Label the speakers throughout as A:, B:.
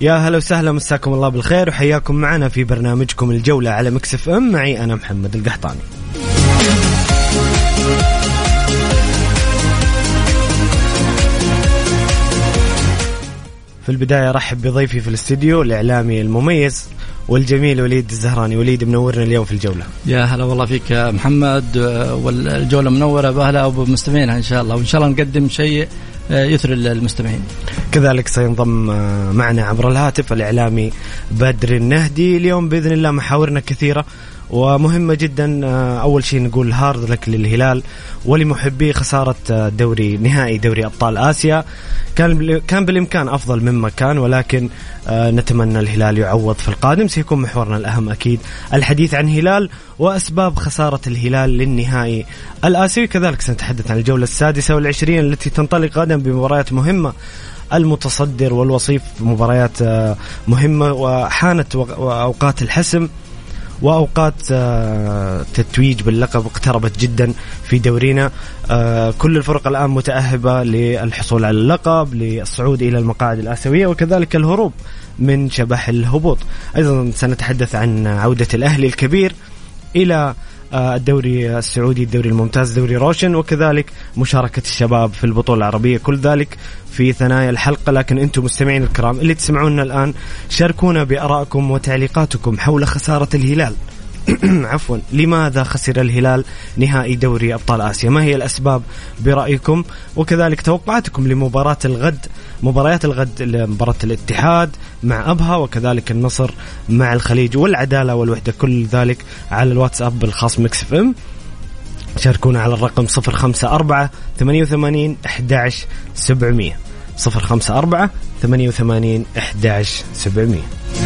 A: يا هلا وسهلا مساكم الله بالخير وحياكم معنا في برنامجكم الجولة على ميكس أف أم. معي أنا محمد القحطاني. في البداية أرحب بضيفي في الاستديو الإعلامي المميز والجميل وليد الزهراني. وليد منورنا اليوم في الجولة.
B: يا هلا والله فيك محمد والجولة منورة بأهلها وبمستمعينها إن شاء الله. وإن شاء الله نقدم شيء يثري المستمعين.
A: كذلك سينضم معنا عبر الهاتف الإعلامي بدر النهدي. اليوم بإذن الله محاورنا كثيرة. ومهمة جدا أول شيء نقول هارد لك للهلال ولمحبي خسارة دوري نهائي دوري أبطال آسيا. كان كان بالإمكان أفضل مما كان ولكن نتمنى الهلال يعوض في القادم. سيكون محورنا الأهم أكيد الحديث عن هلال وأسباب خسارة الهلال للنهائي الآسيوي. كذلك سنتحدث عن الجولة السادسة والعشرين التي تنطلق غدا بمباريات مهمة. المتصدر والوصيف مباريات مهمة وحانت أوقات الحسم. وأوقات تتويج باللقب اقتربت جدا في دورينا. كل الفرق الآن متأهبة للحصول على اللقب للصعود إلى المقاعد الآسيوية وكذلك الهروب من شبح الهبوط. أيضا سنتحدث عن عودة الأهلي الكبير إلى الدوري السعودي الدوري الممتاز دوري روشن وكذلك مشاركة الشباب في البطولة العربية. كل ذلك في ثنايا الحلقة لكن أنتم مستمعين الكرام اللي تسمعونا الآن شاركونا بأرائكم وتعليقاتكم حول خسارة الهلال. عفوا لماذا خسر الهلال نهائي دوري أبطال آسيا؟ ما هي الأسباب برأيكم؟ وكذلك توقعاتكم لمباراة الغد مباريات الغد مباراة الاتحاد مع أبها وكذلك النصر مع الخليج والعدالة والوحدة كل ذلك على الواتساب الخاص مكس إف إم. شاركونا على الرقم 054 88 11 700 054 88 11 700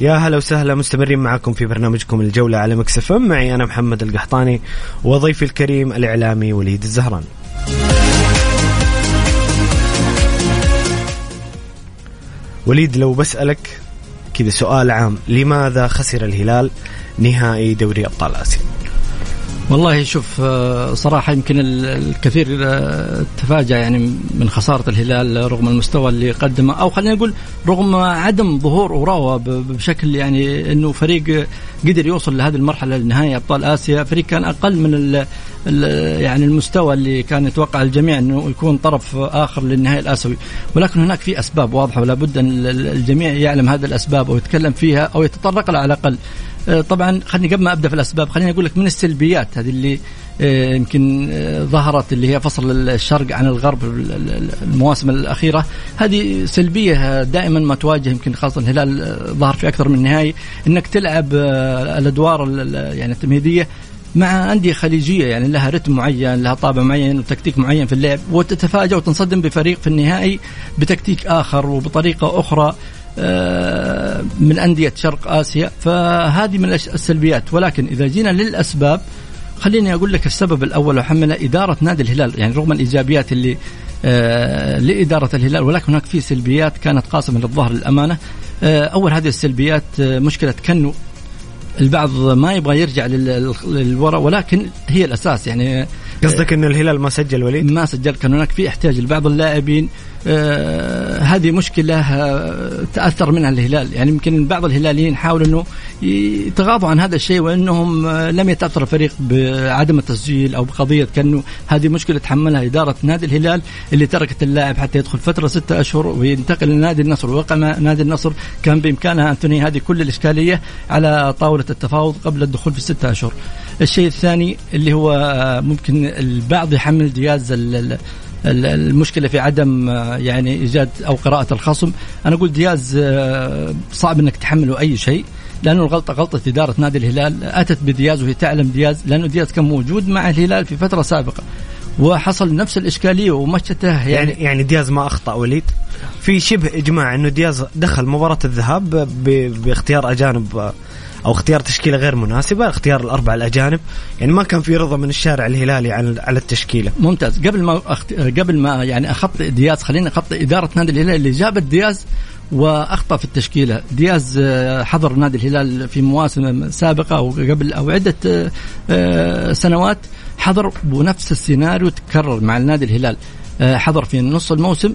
A: يا هلا وسهلا مستمرين معكم في برنامجكم الجولة على مكسف معي أنا محمد القحطاني وضيفي الكريم الإعلامي وليد الزهران. وليد لو بسألك كذا سؤال عام لماذا خسر الهلال نهائي دوري أبطال آسيا؟
B: والله شوف صراحة يمكن الكثير تفاجأ يعني من خسارة الهلال رغم المستوى اللي قدمه أو خلينا نقول رغم عدم ظهور أوراوا بشكل يعني أنه فريق قدر يوصل لهذه المرحلة لنهاية أبطال آسيا. فريق كان أقل من يعني المستوى اللي كان يتوقع الجميع إنه يكون طرف آخر للنهائي الآسيوي. ولكن هناك في أسباب واضحة ولا بد أن الجميع يعلم هذه الأسباب أو يتكلم فيها أو يتطرق لها على الأقل. آه، طبعا خليني قبل ما أبدأ في الأسباب خليني أقول لك من السلبيات هذه اللي يمكن آه، ظهرت اللي هي فصل الشرق عن الغرب المواسم الأخيرة. هذه سلبية دائما ما تواجه يمكن خاصة الهلال ظهر في أكثر من نهائي. إنك تلعب الأدوار يعني التمهيدية مع أندية خليجية يعني لها رتم معين لها طابع معين وتكتيك معين في اللعب وتتفاجأ وتنصدم بفريق في النهائي بتكتيك آخر وبطريقة أخرى آه، من أندية شرق آسيا. فهذه من السلبيات. ولكن إذا جينا للأسباب خليني أقول لك السبب الأول وحمله إدارة نادي الهلال يعني رغم الإيجابيات اللي آه لإدارة الهلال ولكن هناك في سلبيات كانت قاسمة للظهر للأمانة. آه أول هذه السلبيات آه مشكلة كنو. البعض ما يبغى يرجع للوراء ولكن هي الأساس يعني
A: قصدك إن الهلال ما سجل وليد؟
B: ما سجل كان هناك في إحتياج لبعض اللاعبين. هذه مشكلة آه تأثر منها الهلال يعني يمكن بعض الهلاليين حاولوا إنه يتغاضوا عن هذا الشيء وإنهم آه لم يتأثر الفريق بعدم التسجيل أو بقضية كأنه هذه مشكلة تحملها إدارة نادي الهلال اللي تركت اللاعب حتى يدخل فترة ستة أشهر وينتقل لنادي النصر ووقع نادي النصر كان بإمكانها أن تنهي هذه كل الإشكالية على طاولة التفاوض قبل الدخول في الستة أشهر. الشيء الثاني اللي هو آه، ممكن البعض يحمل دياز المشكلة في عدم آه، يعني إيجاد أو قراءة الخصم. أنا أقول دياز آه، صعب إنك تحمله أي شيء لأنه الغلطة غلطة إدارة نادي الهلال. أتت بدياز وهي تعلم دياز لأنه دياز كان موجود مع الهلال في فترة سابقة. وحصل نفس الإشكالية ومشته
A: يعني يعني, يعني دياز ما أخطأ وليد؟ في شبه إجماع إنه دياز دخل مباراة الذهاب بإختيار أجانب أو اختيار تشكيلة غير مناسبة اختيار الاربعه الأجانب. يعني ما كان في رضا من الشارع الهلالي على على التشكيلة.
B: ممتاز. قبل ما أخت... قبل ما يعني اخطئ دياز خلينا اخطئ إدارة نادي الهلال اللي جابت دياز وأخطأ في التشكيلة. دياز آه، حضر نادي الهلال في مواسم سابقة أو قبل أو عدة آه، آه، سنوات. حضر ونفس السيناريو تكرر مع النادي الهلال. حضر في نص الموسم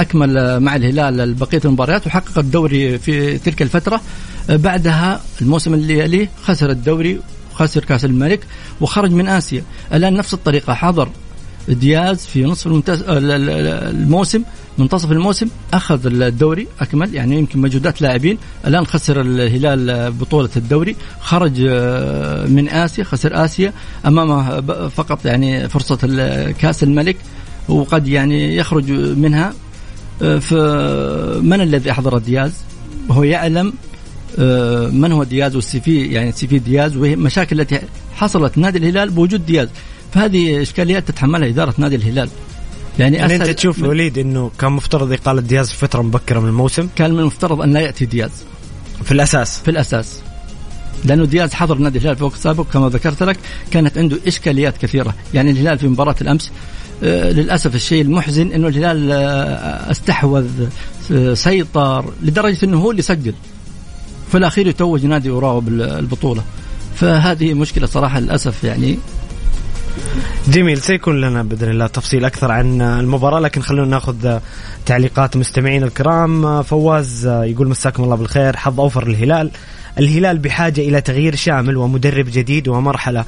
B: أكمل مع الهلال بقية المباريات وحقق الدوري في تلك الفترة. بعدها الموسم اللي يليه خسر الدوري خسر كأس الملك وخرج من آسيا. الآن نفس الطريقة. حضر دياز في نصف الممتاز الموسم منتصف الموسم أخذ الدوري أكمل يعني يمكن مجهودات لاعبين. الآن خسر الهلال بطولة الدوري. خرج من آسيا خسر آسيا. أمامه فقط يعني فرصة كأس الملك. وقد يعني يخرج منها. فمن الذي أحضر دياز؟ وهو يعلم آه، من هو دياز وال CV يعني CV دياز وهي المشاكل التي حصلت. نادي الهلال بوجود دياز. فهذه إشكاليات تتحملها إدارة نادي الهلال.
A: يعني, يعني أنت تشوف وليد إنه كان مفترض اقاله دياز في فترة مبكرة من الموسم؟
B: كان من المفترض أن لا يأتي دياز.
A: في الأساس؟
B: في الأساس. لأنه دياز حضر نادي الهلال في وقت سابق كما ذكرت لك كانت عنده إشكاليات كثيرة. يعني الهلال في مباراة الأمس آه للأسف الشيء المحزن إنه الهلال آه استحوذ آه سيطر لدرجة إنه هو اللي سجل. في الأخير يتوج نادي اوراوا بالبطولة. فهذه مشكلة صراحة للأسف يعني.
A: جميل سيكون لنا بإذن الله تفصيل أكثر عن المباراة لكن خلونا ناخذ تعليقات مستمعين الكرام. فواز يقول مساكم الله بالخير حظ أوفر للهلال. الهلال بحاجة إلى تغيير شامل ومدرب جديد ومرحلة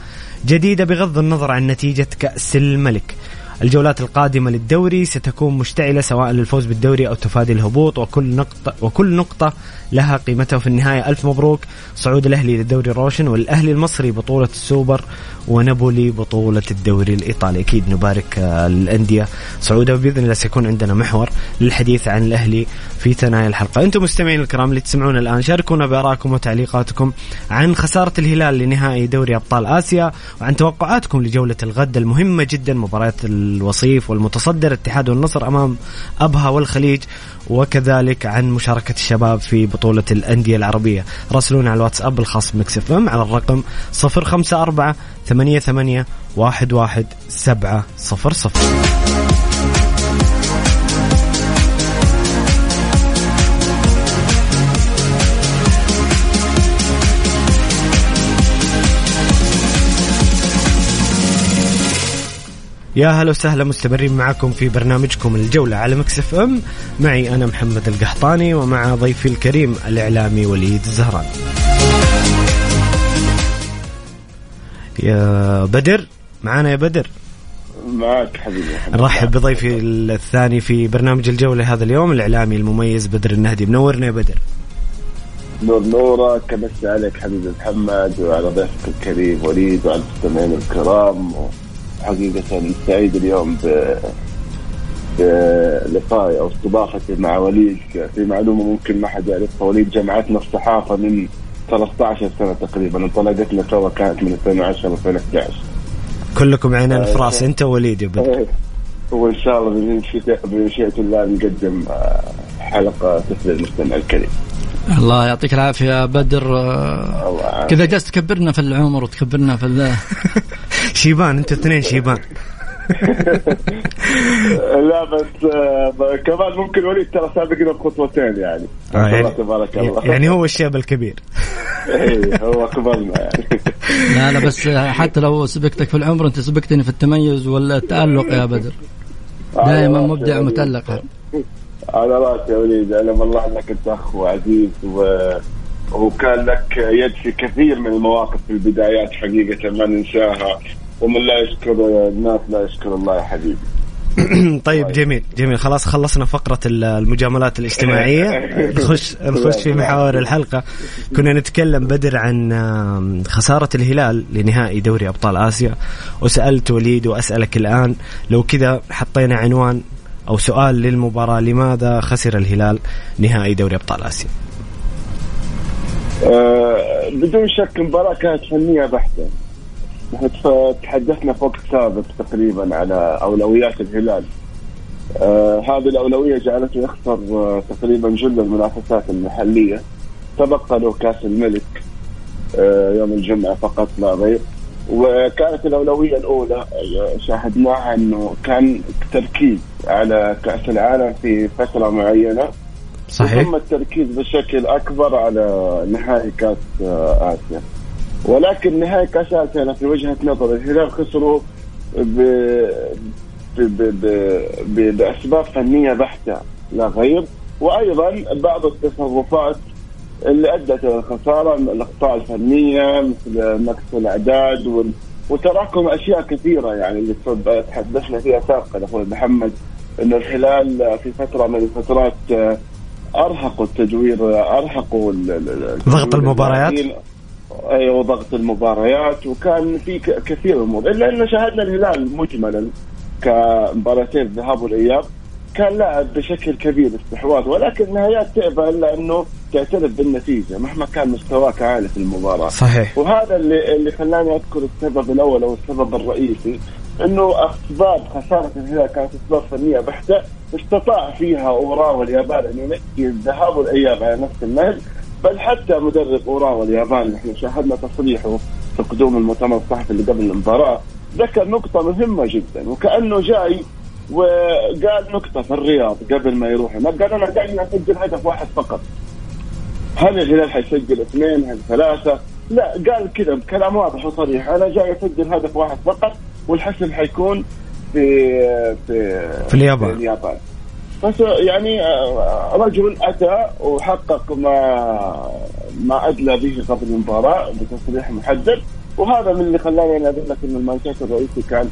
A: جديدة بغض النظر عن نتيجة كأس الملك. الجولات القادمة للدوري ستكون مشتعلة سواء للفوز بالدوري أو تفادي الهبوط وكل نقطة وكل نقطة لها قيمتها في النهاية ألف مبروك. صعود الأهلي للدوري الروشن والأهلي المصري بطولة السوبر ونابولي بطولة الدوري الإيطالي. أكيد نبارك الأندية صعودها وبإذن الله سيكون عندنا محور للحديث عن الأهلي في ثنايا الحلقة. أنتم مستمعين الكرام اللي تسمعون الآن شاركونا بآرائكم وتعليقاتكم عن خسارة الهلال لنهائي دوري أبطال آسيا وعن توقعاتكم لجولة الغد المهمة جدا مباريات الوصيف والمتصدر اتحاد والنصر أمام أبها والخليج. وكذلك عن مشاركة الشباب في بطولة الأندية العربية. راسلونا على الواتساب الخاص بمكسف إم على الرقم 054 88 11 700 يا هلا وسهلا مستمرين معكم في برنامجكم الجولة على مكسف ام. معي أنا محمد القحطاني ومع ضيفي الكريم الإعلامي وليد الزهران. يا بدر معانا يا بدر؟
C: معك حبيبي.
A: نرحب بضيفي الثاني في برنامج الجولة هذا اليوم الإعلامي المميز بدر النهدي. منورنا يا بدر.
C: نور نورك أمسي عليك حبيبي محمد وعلى ضيفك الكريم وليد وعلى المستمعين الكرام. حقيقة سعيد اليوم ب بلقائي أو استضافتي مع وليد. في معلومة ممكن ما حد يعرفها. وليد جمعتنا الصحافة من 13 سنة تقريبا انطلقتنا سوا كانت من 2010 ل 2011
A: كلكم عينين في راس انت ووليد يا بدر.
C: إيه. وان شاء الله بمشيئة الله نقدم آه، حلقة تفرح المستمع الكريم.
B: الله يعطيك العافية يا بدر. آه،
C: الله يعافيك.
B: كذا جالس تكبرنا في العمر وتكبرنا في ال-
A: شيبان أنتوا اثنين شيبان.
C: لا بس آه، كمان ممكن وليد ترى سابقنا بخطوتين يعني.
A: آه،
C: ما شاء الله
A: يعني,
C: تبارك الله.
A: يعني هو الشاب الكبير.
C: إيه، هو قبلنا يعني.
B: لا لا بس حتى لو سبقتك في العمر انت سبقتني في التميز والتألق يا بدر. دائما
C: على
B: مبدع. ومتالق
C: على راسي يا وليد اعلم الله إنك أنت أخ وعزيز و... وكان لك يد في كثير من المواقف في البدايات حقيقة ما ننساها ومن لا يشكر الناس لا يشكر الله يا حبيبي.
A: طيب جميل جميل. خلاص خلصنا فقرة ال- المجاملات الاجتماعية. نخش نخش في محاور الحلقة. كنا نتكلم بدر عن خسارة الهلال لنهائي دوري أبطال آسيا. وسألت وليد وأسألك الآن لو كذا حطينا عنوان أو سؤال للمباراة لماذا خسر الهلال نهائي دوري أبطال آسيا؟
C: آه، بدون شك مباراة كانت نحن تف- تحدثنا في وقت سابق تقريبا على أولويات الهلال. آه هذه الأولوية جعلته يخسر آه تقريبا جل المنافسات المحلية. تبقى له كأس الملك آه يوم الجمعة فقط لا غير وكانت الأولوية الأولى آه، شاهدناها أنه كان تركيز على كأس العالم في فترة معينة.
A: صحيح.
C: ثم التركيز بشكل أكبر على نهائي كأس آه، آسيا. ولكن نهائي كأس آسيا أنا في وجهة نظر الهلال خسروا ب... ب... ب... ب... ب... بأسباب فنية بحتة لا غير. وأيضا بعض التصرفات اللي أدت إلى الخسارة من الأخطاء الفنية مثل نقص الأعداد وال... وتراكم أشياء كثيرة يعني اللي تحدثنا فيها سابقا أخوي محمد انه الهلال في فترة من الفترات ارهقوا التدوير ارهقوا
A: ضغط المباريات؟
C: أيوه ضغط المباريات وكان في كثير من الأمور إلا انه شاهدنا الهلال مجملا كمباراتين الذهاب والإياب كان لاعب بشكل كبير استحواذ ولكن النهايات تأبى إلا إنه تعترف بالنتيجة مهما كان مستواك عالي في المباراة.
A: صحيح.
C: وهذا اللي اللي خلاني أذكر السبب الأول أو السبب الرئيسي إنه أسباب خسارة الهلال كانت أسباب فنية بحتة استطاع فيها اوراوا واليابان أن ينقي الذهاب والإياب على نفس النهج بل حتى مدرب اوراوا اليابان نحن شاهدنا تصريحه في قدوم المؤتمر الصحفي اللي قبل المباراة ذكر نقطة مهمة جدا وكأنه جاي وقال نقطة في الرياض قبل ما يروح قال أنا جاي أسجل هدف واحد فقط. هل الهلال حيسجل اثنين هل ثلاثة؟ لا قال كذا بكلام واضح وصريح. أنا جاي أسجل هدف واحد فقط والحسم حيكون في في
A: في اليابان.
C: في اليابان. بس يعني آه، رجل أتى وحقق ما ما أدلى به قبل المباراة بتصريح محدد. وهذا من اللي خلاني أنا أقول لك أن المنشط الرئيسي كان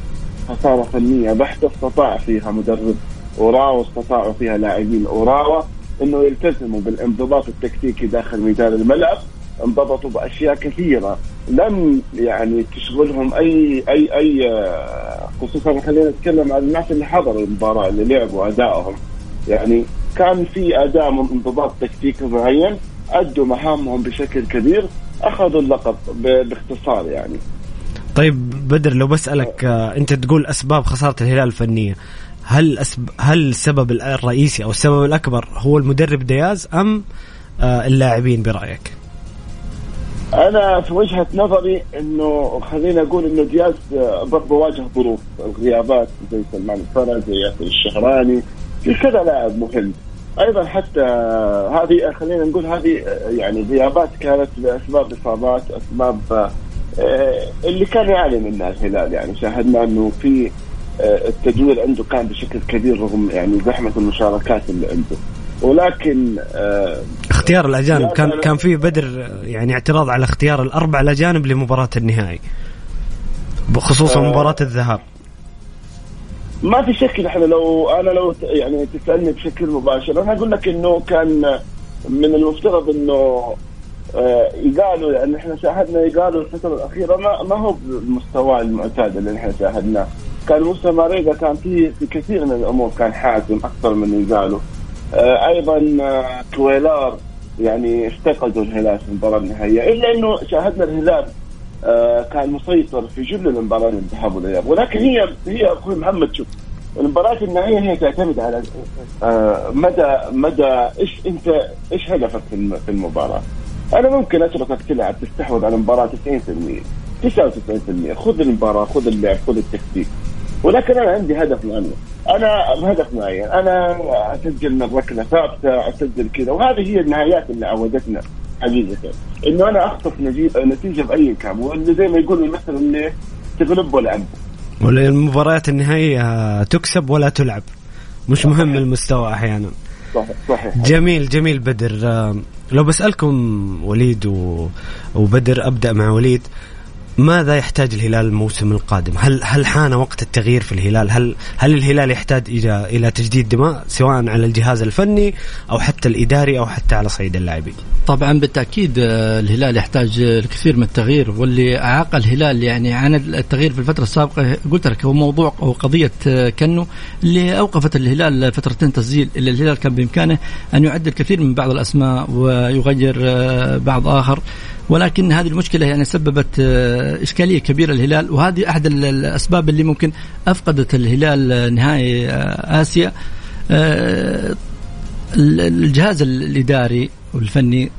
C: خسارة فنية بحتة استطاع فيها مدرب أوراوا واستطاعوا فيها لاعبين أوراوا. إنه يلتزموا بالانضباط التكتيكي داخل ميدان الملعب انضبطوا بأشياء كثيرة. لم يعني تشغلهم أي أي أي آه، خصوصا خلينا نتكلم عن الناس اللي حضروا المباراة اللي لعبوا أدائهم. يعني كان في أداء من انضباط تكتيكي معين أدوا مهامهم بشكل كبير أخذوا اللقب باختصار يعني.
A: طيب بدر لو بسألك آه، أنت تقول أسباب خسارة الهلال الفنية هل أسب... هل السبب الرئيسي أو السبب الأكبر هو المدرب دياز أم آه، اللاعبين برأيك؟
C: أنا في وجهة نظري إنه خلينا أقول إنه دياز آه، برضه واجه ظروف الغيابات زي سلمان الفرج زي ياسر الشهراني في كذا لاعب مهم أيضا حتى آه، هذه خلينا نقول هذه آه، يعني غيابات كانت لأسباب إصابات أسباب آه، آه، اللي كان يعاني منها الهلال يعني شاهدنا إنه في آه، التدوير عنده كان بشكل كبير رغم يعني زحمة المشاركات اللي عنده ولكن آه،
A: اختيار الأجانب
C: لا،
A: كان. كان في بدر آه، يعني اعتراض على اختيار الأربع الأجانب لمباراة النهائي بخصوص
C: آه.
A: مباراة الذهاب
C: ما في شك نحن لو أنا لو يعني تسألني بشكل مباشر أنا أقول لك إنه كان من المفترض إنه آه، يقالوا يعني إحنا شاهدنا يقالوا الفترة الأخيرة ما ما هو بالمستوى المعتاد اللي إحنا شاهدناه كان موسى ماريجا كان في في كثير من الأمور كان حازم أكثر من يقالوا آه، أيضا آه، كويلار يعني افتقدوا الهلال في المباراة النهائية إلا إنه شاهدنا الهلال آه، كان مسيطر في جل المباراة الذهاب والاياب ولكن هي هي أخوي محمد شوف المباراة النهائية هي تعتمد على مدى مدى إيش أنت إيش هدفك في الم- في المباراة. أنا ممكن اتركك تلعب تستحوذ على المباراة 90% 99% خذ المباراة خذ اللعب خذ التكتيك. ولكن أنا عندي هدف معين. أنا بهدف معين. أنا أسجل من ركلة ثابتة أسجل كذا وهذه هي النهايات اللي عودتنا حقيقة. إنه أنا اخطف نتيجة بأي كان واللي زي ما يقولوا المثل اللي تغلب ولا أنت.
A: والمباريات النهائية تكسب ولا تلعب. مش مهم المستوى أحيانا.
C: صحيح صحيح.
A: جميل جميل بدر. لو بسألكم وليد و- وبدر أبدأ مع وليد. ماذا يحتاج الهلال الموسم القادم؟ هل هل حان وقت التغيير في الهلال؟ هل هل الهلال يحتاج إلى إلى تجديد دماء سواء على الجهاز الفني أو حتى الإداري أو حتى على صعيد اللاعبين؟
B: طبعا بالتأكيد آه، الهلال يحتاج آه، الكثير من التغيير واللي أعاق الهلال يعني عن التغيير في الفترة السابقة قلت لك هو موضوع أو قضية آه، كنو اللي أوقفت الهلال فترتين تسجيل اللي الهلال كان بإمكانه أن يعدل الكثير من بعض الأسماء ويغير بعض آخر ولكن هذه المشكلة يعني سببت آه، إشكالية كبيرة للهلال وهذه أحد ال- الأسباب اللي ممكن أفقدت الهلال نهائي آه، آسيا. آه، ال- الجهاز الإداري والفني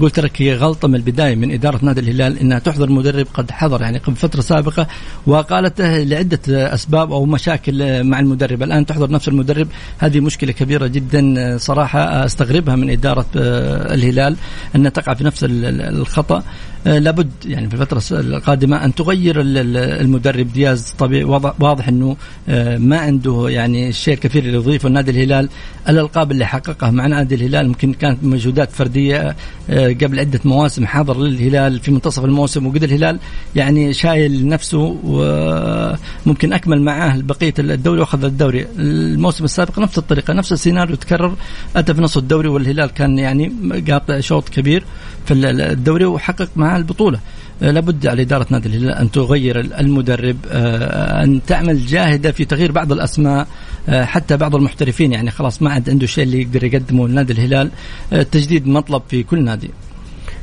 B: قلت لك هي غلطة من البداية من إدارة نادي الهلال إنها تحضر مدرب قد حضر يعني قبل فترة سابقة وقالته لعدة أسباب أو مشاكل مع المدرب. الآن تحضر نفس المدرب. هذه مشكلة كبيرة جدا آه، صراحة أستغربها من إدارة آه، الهلال أنها تقع في نفس ال- ال- الخطأ. آه، لابد يعني في الفترة القادمة أن تغير ال- ال- المدرب دياز. طبيعي واضح, إنه آه، ما عنده يعني الشيء الكثير اللي يضيفه. نادي الهلال الألقاب اللي حققها مع نادي الهلال ممكن كانت مجهودات فردية آه، قبل عدة مواسم حاضر للهلال في منتصف الموسم. وقدر الهلال يعني شايل نفسه وممكن أكمل معاه بقية الدوري وأخذ الدوري. الموسم السابق نفس الطريقة نفس السيناريو تكرر. أتى في نص الدوري والهلال كان يعني قاطع شوط كبير. في الدوري وحقق معاه البطولة. آه، لابد على إدارة نادي الهلال أن تغير المدرب آه، أن تعمل جاهدة في تغيير بعض الأسماء آه، حتى بعض المحترفين. يعني خلاص ما عاد عنده شيء اللي يقدر يقدمه لنادي الهلال. التجديد مطلب في كل نادي.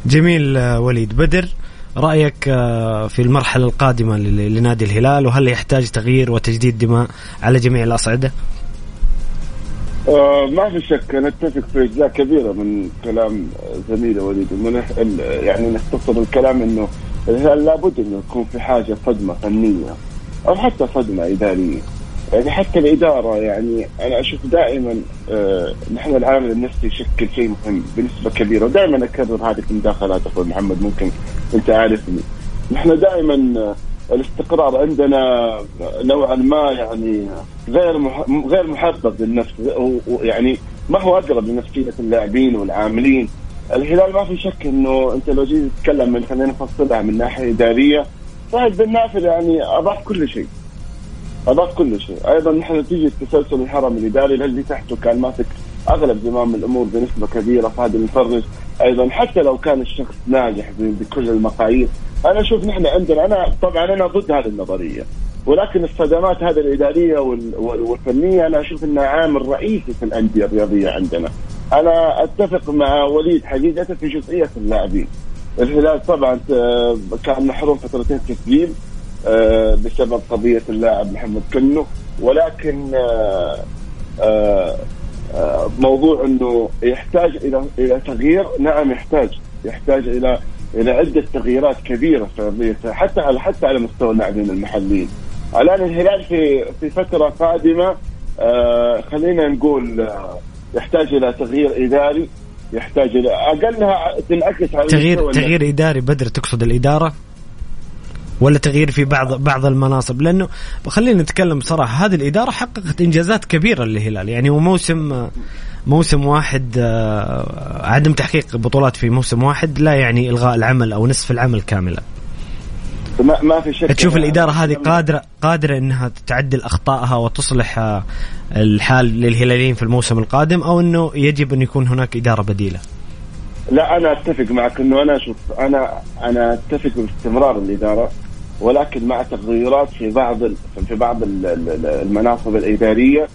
A: جميل وليد. بدر رأيك في المرحلة القادمة لنادي الهلال وهل يحتاج تغيير وتجديد دماء على جميع الأصعدة؟
C: آه ما في شك نتفق في أجزاء كبيرة من كلام زميلي وليد من ال- يعني نختصر الكلام إنه الهلال لابد إنه يكون في حاجة صدمة فنية أو حتى صدمة إدارية. يعني حتى الإدارة يعني أنا أشوف دائما آه نحن العامل النفسي يشكل شيء مهم بنسبة كبيرة. ودائما أكرر هذه المداخلات أخوي محمد ممكن أنت عارفني. نحن دائما آه، الاستقرار عندنا نوعا ما يعني غير. غير محبب للنفس ويعني ما هو أقرب لنفسية اللاعبين والعاملين. الهلال ما في شك إنه أنت لو جيت تتكلم من خلينا نفصلها من ناحية إدارية فهد بن نافل يعني أضاف كل شيء. أضاف كل شيء. أيضا نحن نتيجة تسلسل الهرم الإداري اللي تحته كان ماسك أغلب زمام الأمور بنسبة كبيرة فهد المفرج. أيضا حتى لو كان الشخص ناجح بكل المقاييس أنا أشوف نحن عندنا أنا طبعا أنا ضد هذه النظرية ولكن الصدمات هذه الإدارية وال- وال- والفنية أنا أشوف إنها عامل رئيسي في الأندية الرياضية عندنا. أنا أتفق مع وليد حقيقه في جزئية اللاعبين. الهلال طبعا آه، كان محروم فترتين تسجيل آه، بسبب قضية اللاعب محمد كنو ولكن آه، موضوع إنه يحتاج إلى إلى تغيير نعم يحتاج يحتاج إلى إلى عدة تغييرات كبيرة في ارضيه حتى على حتى على مستوى اللاعبين المحليين. الآن الهلال في في فترة قادمة آه خلينا نقول آه يحتاج إلى تغيير إداري يحتاج إلى أقلها تنعكس على
A: تغيير تغيير إداري بدر تقصد الإدارة؟ ولا تغيير في بعض بعض المناصب؟ لأنه خلينا نتكلم بصراحة هذه الإدارة حققت إنجازات كبيرة للهلال. يعني وموسم موسم واحد آه، عدم تحقيق بطولات في موسم واحد لا يعني إلغاء العمل أو نصف العمل كاملا
C: ما, ما في شك.
A: تشوف الإدارة هذه قادره قادرة إنها تعدل أخطائها وتصلح آه، الحال للهلاليين في الموسم القادم أو إنه يجب أن يكون هناك إدارة بديلة؟
C: لا أنا أتفق معك إنه أنا شوف أنا أنا أتفق باستمرار الإدارة ولكن مع تغيرات في بعض في بعض المناصب الإدارية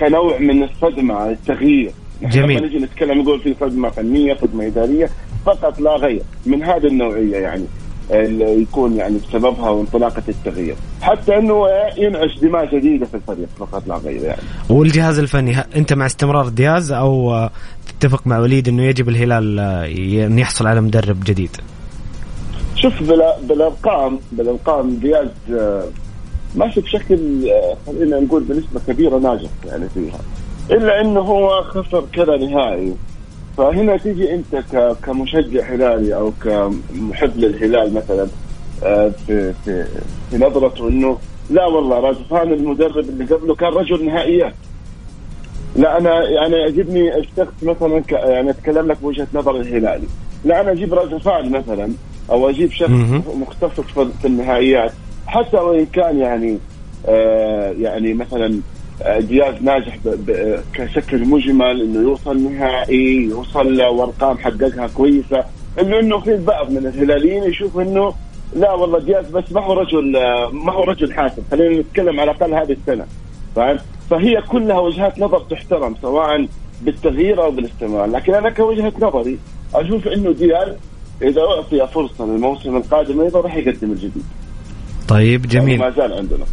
C: كنوع من الصدمة التغيير.
A: جميل
C: لما نجي نتكلم نقول في صدمة فنية صدمة إدارية فقط لا غير. من هذه النوعية يعني اللي يكون يعني بسببها وانطلاقة التغيير. حتى إنه ينعش دماء جديدة في الفريق فقط لا غير يعني.
A: والجهاز الفني أنت مع استمرار دياز أو تتفق مع وليد إنه يجب الهلال إن يحصل على مدرب جديد؟
C: شوف بالأرقام بالأرقام دياز آه، ماشي بشكل آه، خلينا نقول بنسبة كبيرة ناجح يعني فيها. إلا إنه هو خسر كذا نهائي. فهنا تيجي أنت كمشجع هلالي أو كمحب للهلال مثلا آه، في في في نظرته إنه لا والله رازفان المدرب اللي قبله كان رجل نهائيات. لا أنا يعني يعجبني الشخص مثلا يعني أتكلم لك بوجهة نظر الهلالي. لا أنا أجيب رازفان مثلا أو أجيب شخص مختص في النهائيات. حتى وإن كان يعني آه يعني مثلا دياز ناجح كشكل مجمل إنه يوصل نهائي يوصل وأرقام حققها كويسة إنه إنه في بعض من الهلاليين يشوف إنه لا والله دياز بس ما هو رجل ما هو رجل حاسم خلينا نتكلم على الأقل هذه السنة فاهم فهي كلها وجهات نظر تحترم سواء بالتغيير أو بالاستمرار لكن أنا كوجهة نظري أشوف إنه دياز إذا أعطي فرصة للموسم القادم أيضا راح يقدم الجديد.
A: طيب جميل.
C: ما زال عندنا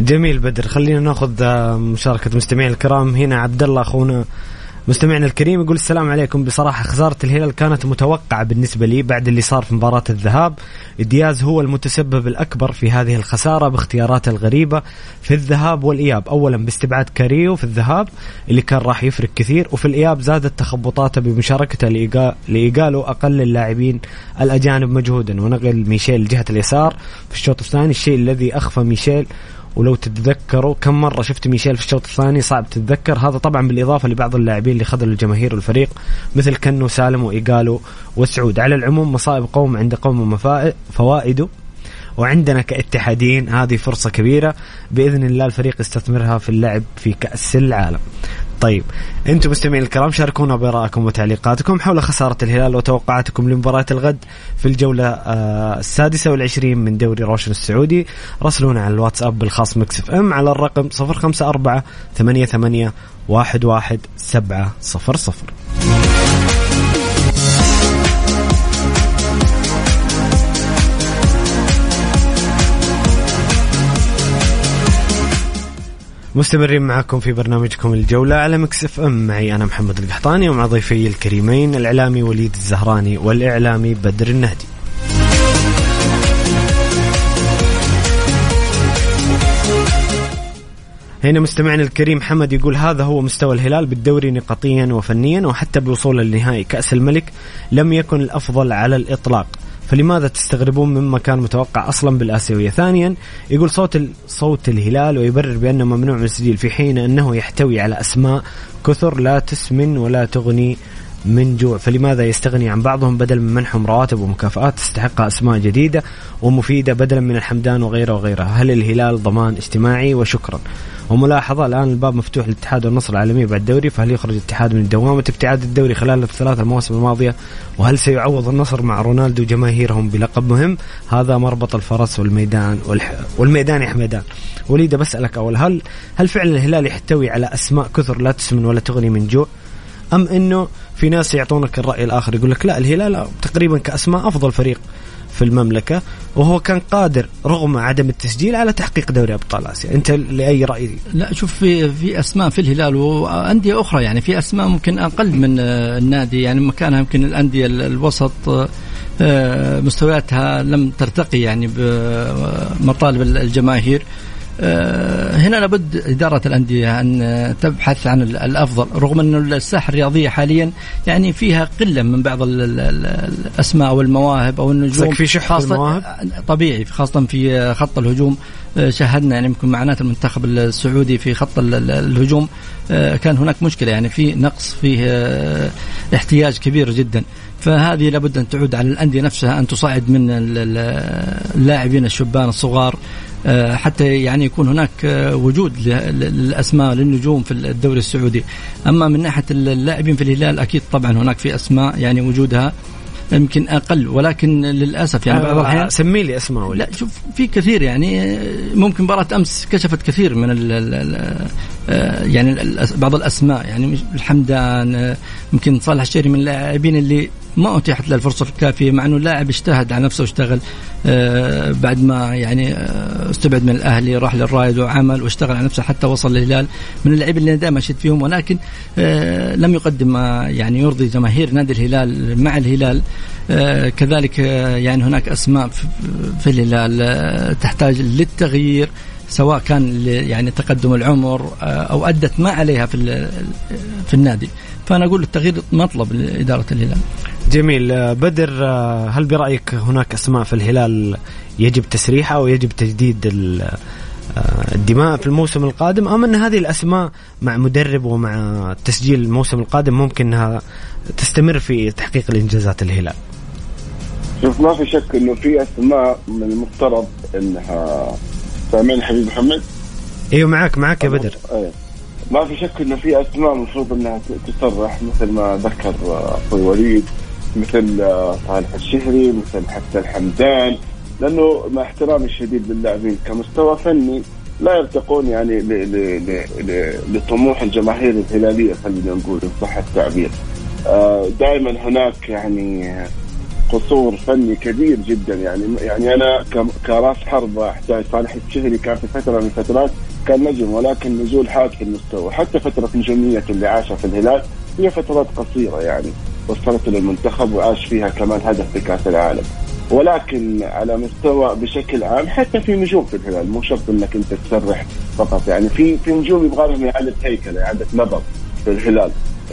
A: جميل بدر. خلينا ناخذ آه، مشاركة مستمعين الكرام. هنا عبد الله أخونا مستمعنا الكريم يقول السلام عليكم. بصراحة خسارة الهلال كانت متوقعة بالنسبة لي بعد اللي صار في مباراة الذهاب. دياز هو المتسبب الأكبر في هذه الخسارة باختياراته الغريبة في الذهاب والإياب. أولا باستبعاد كاريو في الذهاب اللي كان راح يفرق كثير وفي الإياب زادت تخبطاته بمشاركته لإيقاله أقل اللاعبين الأجانب مجهودا. ونقل ميشيل جهة اليسار في الشوط الثاني الشيء الذي أخفى ميشيل ولو تتذكروا كم مرة شفت ميشيل في الشوط الثاني صعب تتذكر. هذا طبعا بالإضافة لبعض اللاعبين اللي خذلوا الجماهير والفريق مثل كنو سالم وايجالو وسعود. على العموم مصائب قوم عند قوم فوائده وعندنا كاتحاديين هذه فرصة كبيرة. بإذن الله الفريق يستثمرها في اللعب في كأس العالم. طيب أنتم مستمعين الكرام شاركونا بآرائكم وتعليقاتكم حول خسارة الهلال وتوقعاتكم لمباراة الغد في الجولة آه، السادسة والعشرين من دوري روشن السعودي. راسلونا على الواتساب الخاص Mix FM على الرقم 054 88 11 700 مستمرين معكم في برنامجكم الجولة على Mix FM. معي أنا محمد القحطاني ومع ضيفي الكريمين الإعلامي وليد الزهراني والإعلامي بدر النهدي. هنا مستمعنا الكريم حمد يقول هذا هو مستوى الهلال بالدوري نقطيا وفنيا وحتى بوصول النهائي كأس الملك لم يكن الأفضل على الإطلاق. فلماذا تستغربون مما كان متوقع أصلا بالآسيوية؟ ثانيا يقول صوت صوت الهلال ويبرر بأنه ممنوع من التسجيل في حين أنه يحتوي على أسماء كثر لا تسمن ولا تغني من جوع. فلماذا يستغني عن بعضهم بدل من منحهم رواتب ومكافآت تستحقها أسماء جديدة ومفيدة بدلا من الحمدان وغيره وغيره هل الهلال ضمان اجتماعي؟ وشكرا. وملاحظة الآن الباب مفتوح للاتحاد والنصر العالمي بعد الدوري فهل يخرج الاتحاد من دوامة ابتعاد الدوري خلال الثلاث المواسم الماضية؟ وهل سيعوض النصر مع رونالدو جماهيرهم بلقب مهم؟ هذا مربط الفرس والميدان والح... والميدان يا حميدان. وليد بسألك أول هل هل فعلا الهلال يحتوي على أسماء كثر لا تسمن ولا تغني من جوع؟ أم أنه في ناس يعطونك الرأي الآخر يقول لك لا الهلال تقريبا كأسماء أفضل فريق. في المملكة وهو كان قادر رغم عدم التسجيل على تحقيق دوري أبطال آسيا، أنت لأي رأي؟
B: لا شوف في في أسماء في الهلال وأندية أخرى يعني في أسماء ممكن أقل من النادي يعني مكانها يمكن الأندية الوسط آه، مستوياتها لم ترتقي يعني بمطالب الجماهير آه، هنا لابد إدارة الأندية أن تبحث عن الأفضل رغم أن الساحة الرياضية حاليا يعني فيها قلة من بعض الأسماء والمواهب أو النجوم.
A: في شح المواهب؟
B: طبيعي خاصة في خط الهجوم. آه، شاهدنا يعني يمكن معناته المنتخب السعودي في خط الهجوم. آه، كان هناك مشكلة يعني في نقص فيه احتياج كبير جدا. فهذه لابد أن تعود على الأندية نفسها أن تصعد من اللاعبين الشبان الصغار. آه، حتى يعني يكون هناك آه، وجود للأسماء للنجوم في الدوري السعودي. أما من ناحية اللاعبين في الهلال أكيد طبعا هناك في أسماء يعني وجودها يمكن أقل ولكن للأسف يعني بعض الأحيان
A: سمي لي أسماء
B: لا شوف في كثير يعني ممكن مباراة أمس كشفت كثير من ال ال يعني بعض الأسماء يعني الحمدان يمكن صالح الشهري من اللاعبين اللي ما أتيحت له الفرصة الكافية مع إنه لاعب اجتهد على نفسه واشتغل آه، بعد ما يعني آه، استبعد من الأهلي راح للرايد وعمل واشتغل على نفسه حتى وصل للهلال. من اللعيبة اللي دائما اشيد فيهم ولكن آه، لم يقدم ما يعني يرضي جماهير نادي الهلال مع الهلال. كذلك يعني هناك أسماء في الهلال تحتاج للتغيير. سواء كان يعني تقدم العمر أو أدت ما عليها في في النادي. فأنا أقول التغيير مطلب لإدارة الهلال.
A: جميل. بدر هل برأيك هناك أسماء في الهلال يجب تسريحها أو يجب تجديد الدماء في الموسم القادم؟ أم أن هذه الأسماء مع مدرب ومع تسجيل الموسم القادم ممكن أنها تستمر في تحقيق الإنجازات الهلال؟
C: شوف ما في شك إنه في أسماء من المفترض إنها سامعني حبيب محمد
A: أيوه معك معك يا بدر أيه.
C: ما في شك إنه في أسماء المفروض إنها تصرح مثل ما ذكر أخوي وليد مثل آه، صالح الشهري مثل حتى الحمدان لأنه مع احترامي الشديد للاعبين كمستوى فني لا يرتقون يعني لطموح الجماهير الهلالية خلينا نقول ان صح التعبير. آه، دائما هناك يعني قصور فني كبير جدا. يعني يعني أنا كراس حرب احتاج صالح الشهري كان في فترة من الفترات كان نجم ولكن نزول حاد في المستوى. حتى فترة نجومية اللي عاشها في الهلال هي فترات قصيرة يعني وصلت للمنتخب وعاش فيها كمان هدف في كأس العالم. ولكن على مستوى بشكل عام حتى في نجوم في الهلال مو شرط إنك أنت تسرح فقط. يعني في في نجوم يبغى لهم إعادة هيكلة إعادة نظر في الهلال.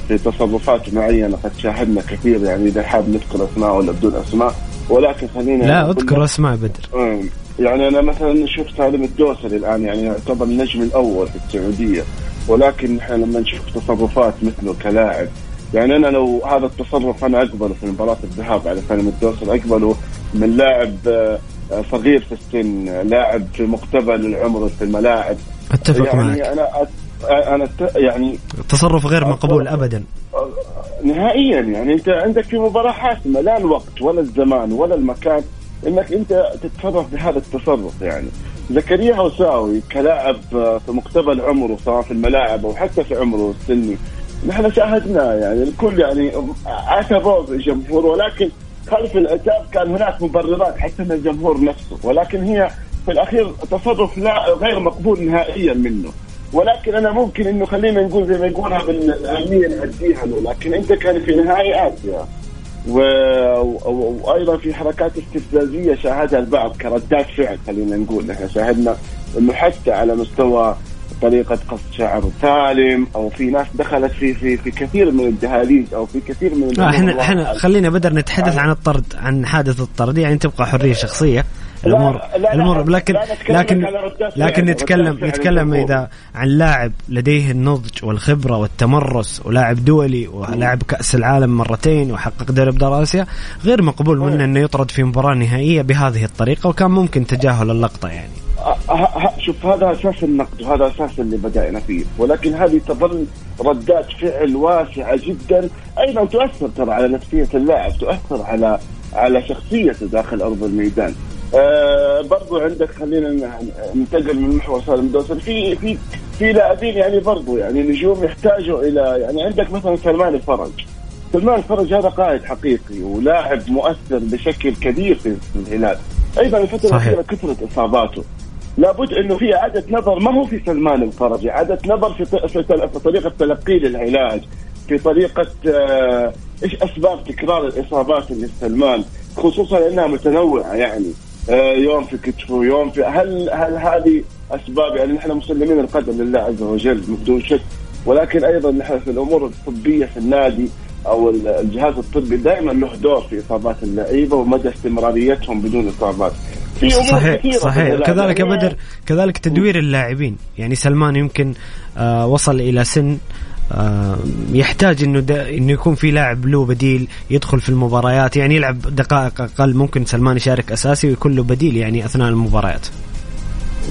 C: في تصرفات معينة قد شاهدنا كثير يعني إذا حاب نذكر أسماء ولا بدون أسماء. ولكن خلينا
A: لا أذكر أسماء بدر.
C: يعني أنا مثلا نشوف سالم الدوسري الآن يعني يعتبر النجم الأول في السعودية. ولكن إحنا لما نشوف تصرفات مثله كلاعب يعني أنا لو هذا التصرف أنا أقبله في مباراة الذهاب على سالم الدوسري أقبله من لاعب آه، صغير في السن لاعب في مقتبل العمر في الملاعب.
A: أتفق
C: يعني
A: معك.
C: أنا أنا يعني
A: تصرف غير مقبول ابدا.
C: نهائيا يعني أنت عندك في مباراة حاسمة لا الوقت ولا الزمان ولا المكان إنك أنت تتصرف بهذا التصرف يعني. زكريا هوساوي كلاعب في مقتبل عمره سواء في الملاعب أو حتى في عمره السني. نحن شاهدناه يعني الكل يعني عاتبوه الجمهور ولكن خلف العتاب كان هناك مبررات حتى من الجمهور نفسه ولكن هي في الأخير تصرف لا غير مقبول نهائيا منه. ولكن أنا ممكن إنه خلينا نقول زي ما يقولها بالأهمية نأديها له لكن أنت كان في نهايه آسيا و... وأيضا في حركات استفزازية شاهدها البعض كردات فعل خلينا نقول. نحن شاهدنا إنه حتى على مستوى طريقة قص شعر سالم أو في ناس دخلت في في في كثير من الدهاليز أو في كثير من
A: آه إحنا إحنا خلينا بدر نتحدث عن الطرد عن حادث الطرد. يعني تبقى حرية شخصية. الأمور الأمور. لكن لكن لكن نتكلم نتكلم إذا عن لاعب لديه النضج والخبرة والتمرس ولاعب دولي ولاعب كأس العالم مرتين وحقق دوري أبطال آسيا غير مقبول منه إنه يطرد في مباراة نهائية بهذه الطريقة وكان ممكن تجاهل اللقطة يعني.
C: شوف هذا أساس النقد وهذا أساس اللي بدأنا فيه. ولكن هذه تظل ردات فعل واسعة جدا أيضا تؤثر ترى على نفسية اللاعب تؤثر على على شخصيته داخل أرض الميدان. آه برضو عندك خلينا ننتقل من محور سالم دوسر. في في في لاعبين يعني برضو يعني نجوم يحتاجوا إلى يعني عندك مثلا سلمان الفرج. سلمان الفرج هذا قائد حقيقي ولاعب مؤثر بشكل كبير في الهلال. أيضا الفترة الاخيره كثرت إصاباته. لابد إنه في اعاده نظر. ما هو في سلمان الفرج؟ اعاده نظر في في طريقة تلقيه للعلاج في طريقة آه، إيش أسباب تكرار الإصابات اللي سلمان خصوصا إنها متنوعة يعني. يوم في كتفه يوم في هل هل هذه أسباب يعني نحن مسلمين القدر لله عز وجل بدون شك؟ ولكن أيضا نحن في الأمور الطبية في النادي أو الجهاز الطبي دائما له دور في إصابات اللعيبة ومدى استمراريتهم بدون
A: إصابات. صحيح صحيح. كذلك بدر كذلك تدوير اللاعبين. يعني سلمان يمكن آه وصل إلى سن آه، يحتاج إنه إنه يكون في لاعب له بديل يدخل في المباريات. يعني يلعب دقائق أقل ممكن سلمان يشارك أساسي ويكون له بديل يعني أثناء المباريات.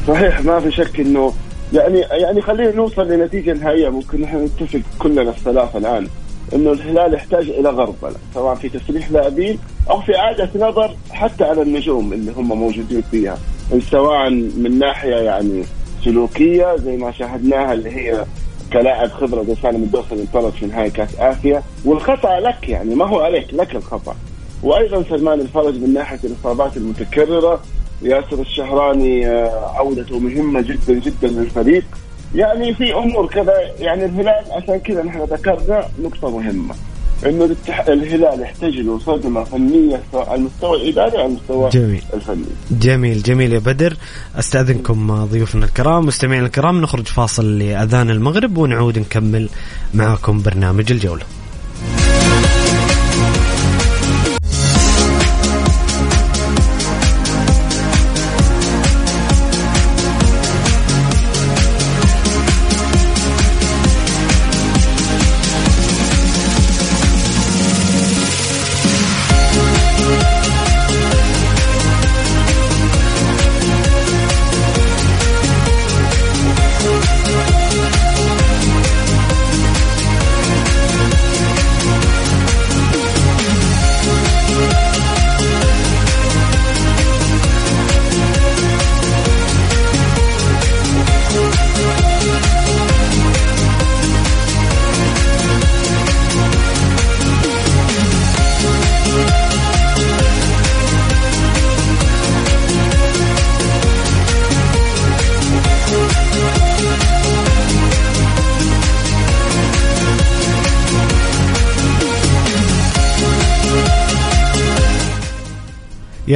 C: صحيح ما في شك إنه يعني يعني خلينا نوصل لنتيجة نهائية. ممكن نحن نتفق كلنا الثلاثة الآن إنه الهلال يحتاج إلى غربله سواء في تسريح لاعبين أو في إعادة نظر حتى على النجوم اللي هم موجودين فيها. سواء من ناحية يعني سلوكية زي ما شاهدناها اللي هي كلاعب خبرة زي سالم الدوسري انطرد في نهاية كأس آسيا. والخطأ لك يعني ما هو عليك لك الخطأ. وأيضا سلمان الفرج من ناحية الإصابات المتكررة. ياسر الشهراني آه، عودته مهمة جدا جدا للفريق. يعني في أمور كذا يعني الهلال عشان كذا نحن ذكرنا نقطة مهمة. إنه الهلال يحتاج له صدمه فنية على المستوى الإداري وعلى المستوى جميل. الفني.
A: جميل جميل يا بدر أستأذنكم ضيوفنا الكرام مستمعينا الكرام نخرج فاصل لأذان المغرب ونعود نكمل معكم برنامج الجولة.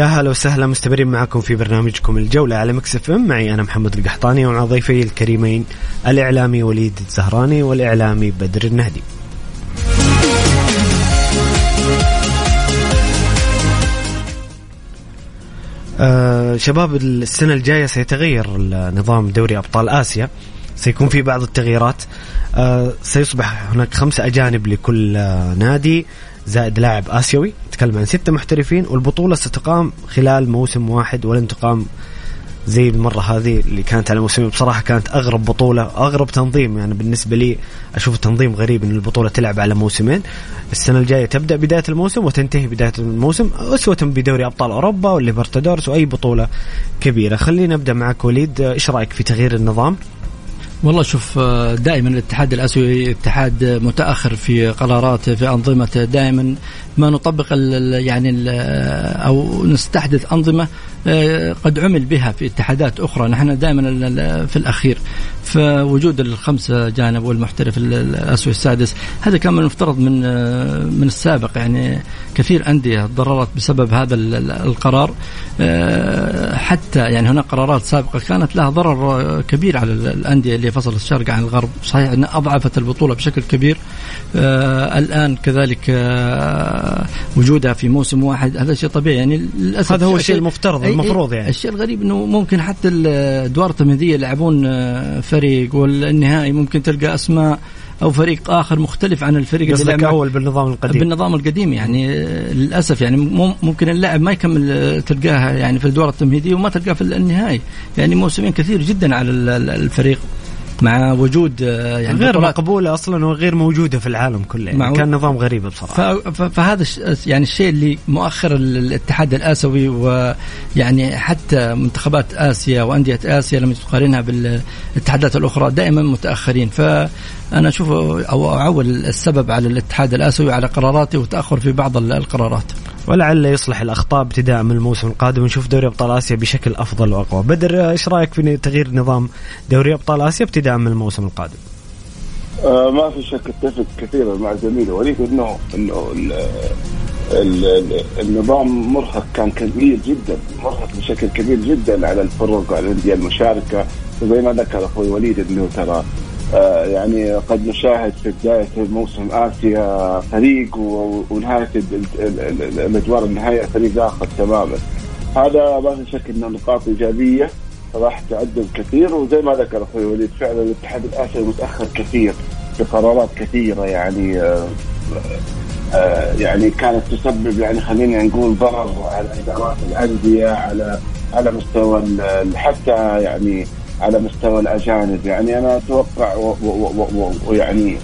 A: هلا وسهلا مستمرين معكم في برنامجكم الجولة على مكسف ام. معي أنا محمد القحطاني ومع ضيفي الكريمين الإعلامي وليد الزهراني والإعلامي بدر النهدي. آه شباب السنة الجاية سيتغير نظام دوري أبطال آسيا. سيكون في بعض التغييرات. آه سيصبح هناك خمسة أجانب لكل آه نادي. زائد لاعب آسيوي. نتكلم عن ستة محترفين والبطولة ستقام خلال موسم واحد ولن تقام زي المرة هذه اللي كانت على موسمين بصراحة كانت أغرب بطولة أغرب تنظيم. يعني بالنسبة لي أشوف تنظيم غريب أن البطولة تلعب على موسمين. السنة الجاية تبدأ بداية الموسم وتنتهي بداية الموسم أسوة بدوري أبطال أوروبا والليبرتادورس وأي بطولة كبيرة. خلينا نبدأ معك وليد إيش رأيك في تغيير النظام؟
B: والله شوف آه، دائما الاتحاد الآسيوي اتحاد متأخر في قراراته في انظمته دائما ما نطبق ال يعني ال أو نستحدث أنظمة آه، قد عمل بها في اتحادات أخرى. نحن دائما في الأخير. فوجود الخمسه جانب والمحترف الاسيوي السادس هذا كان من المفترض من آه، من السابق. يعني كثير أندية تضررت بسبب هذا القرار. آه، حتى يعني هناك قرارات سابقة كانت لها ضرر كبير على الأندية اللي فصلت الشرق عن الغرب. صحيح انها أضعفت البطولة بشكل كبير. الآن كذلك وجودها في موسم واحد هذا شيء طبيعي. يعني
A: للأسف هذا هو الشيء المفترض المفروض يعني.
B: الشيء الغريب إنه ممكن حتى الادوار التمهيدية يلعبون آه، فريق والنهائي ممكن تلقى أسماء أو فريق آخر مختلف عن الفريق
A: اللي لعب أول بالنظام القديم.
B: بالنظام القديم يعني آه، للأسف يعني ممكن اللاعب ما يكمل آه، تلقاه يعني في الادوار التمهيدية وما تلقاه في النهائي. يعني موسمين كثير جدا على الفريق. مع وجود
A: آه، يعني غير مقبولة أصلا وغير موجودة في العالم كله. يعني كان نظام غريب بصراحة.
B: فهذا يعني الشيء اللي مؤخر الاتحاد الآسيوي ويعني حتى منتخبات آسيا وأندية آسيا لما تقارنها بالاتحادات الأخرى دائما متأخرين. فانا أشوف أو أعول السبب على الاتحاد الآسيوي على قراراته وتأخر في بعض القرارات.
A: ولعل يصلح الأخطاء ابتداء من الموسم القادم. ونشوف دوري أبطال آسيا بشكل أفضل وأقوى. بدر إيش رأيك في تغيير نظام دوري أبطال آسيا ابتداء من الموسم القادم؟
C: آه ما في شك اتفق كثيرا مع زميلي. وليد انه إنه النظام مرهق كان كبير جدا. مرهق بشكل كبير جدا على الفرق وعلى الأندية المشاركة. وزي ما ذكر أخوي وليد إنه ترى يعني قد نشاهد في بداية موسم آسيا فريق ونهاية الأدوار النهائية فريق آخر تماما. هذا ما في شك إنه نقاط إيجابية راح تعدل كثير وزي ما ذكر أخوي وليد فعلا الاتحاد الآسيوي متأخر كثير بقرارات كثيرة يعني آه، آه، يعني كانت تسبب يعني خلينا نقول ضرر على إدارات الأندية على على مستوى حتى يعني على مستوى الأجانب. يعني أنا أتوقع ويعني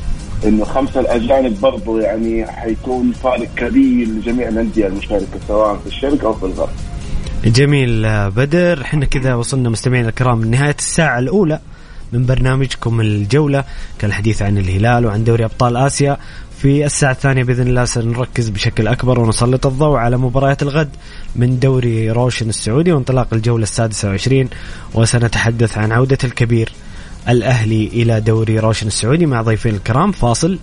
C: إنه خمسة الأجانب برضو يعني حيكون فارق كبير لجميع الأندية المشاركة سواء في الشرق أو في الغرب.
A: جميل بدر. إحنا كذا وصلنا مستمعينا الكرام لنهاية الساعة الأولى من برنامجكم الجولة كان الحديث عن الهلال وعن دوري أبطال آسيا. في الساعة الثانية بإذن الله سنركز بشكل أكبر ونسلط الضوء على مباريات الغد من دوري روشن السعودي وانطلاق الجولة السادسة والعشرين وسنتحدث عن عودة الكبير الأهلي إلى دوري روشن السعودي مع ضيفين الكرام. فاصل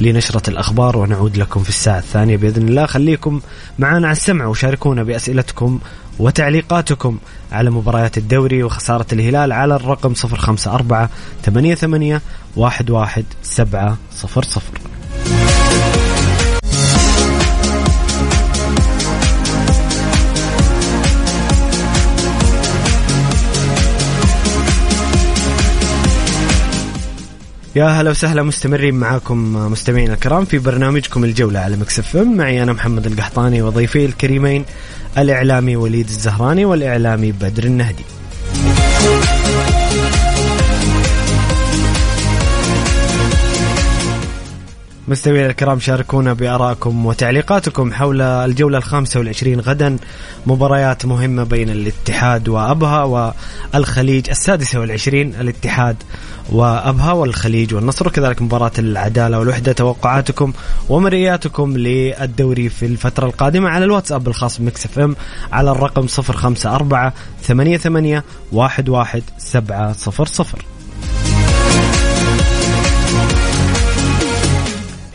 A: لنشرة الأخبار ونعود لكم في الساعة الثانية بإذن الله. خليكم معنا على السمع وشاركونا بأسئلتكم وتعليقاتكم على مباريات الدوري وخسارة الهلال على الرقم 054 88 11700 يا هلا وسهلا مستمرين معاكم مستمعينا الكرام في برنامجكم الجولة على مكسف معي أنا محمد القحطاني وضيفي الكريمين الإعلامي وليد الزهراني والإعلامي بدر النهدي. مستمعينا الكرام شاركونا بآرائكم وتعليقاتكم حول الجولة الخامسة والعشرين غدا. مباريات مهمة بين الاتحاد وأبها والخليج. السادسة والعشرين الاتحاد وأبها والخليج والنصر. وكذلك مباراة العدالة والوحدة. توقعاتكم ومرئياتكم للدوري في الفترة القادمة على الواتساب الخاص ب Mix FM على الرقم 054 88 11700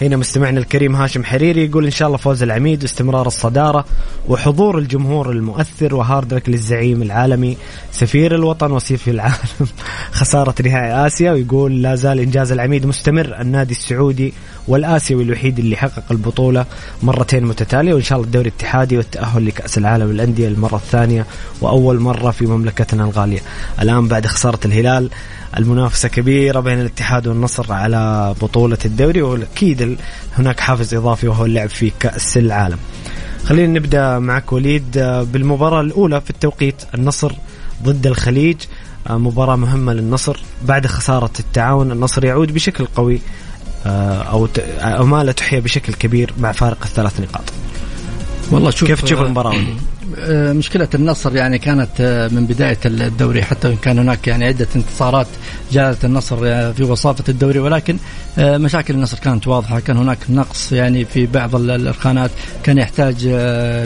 A: هنا مستمعنا الكريم هاشم حريري يقول إن شاء الله فوز العميد واستمرار الصدارة وحضور الجمهور المؤثر و hard luck للزعيم العالمي سفير الوطن وصيف العالم خسارة نهائي آسيا ويقول لا زال إنجاز العميد مستمر النادي السعودي والآسيوي الوحيد اللي حقق البطولة مرتين متتالية وإن شاء الله الدوري الاتحادي والتأهل لكأس العالم للأندية المرة الثانية وأول مرة في مملكتنا الغالية. الآن بعد خسارة الهلال المنافسة كبيرة بين الاتحاد والنصر على بطولة الدوري وأكيد هناك حافز إضافي وهو اللعب في كأس العالم. خلينا نبدأ معك وليد بالمباراة الأولى في التوقيت النصر ضد الخليج. مباراة مهمة للنصر. بعد خسارة التعاون النصر يعود بشكل قوي أو أمالة تحيا بشكل كبير مع فارق الثلاث نقاط.
B: والله شوف
A: كيف تشوف المباراة؟
B: آه، مشكلة النصر يعني كانت آه، من بداية الدوري حتى وإن كان هناك يعني عدة انتصارات جاءت النصر آه، في وصافة الدوري ولكن مشاكل النصر كانت واضحة. كان هناك نقص يعني في بعض الخانات كان يحتاج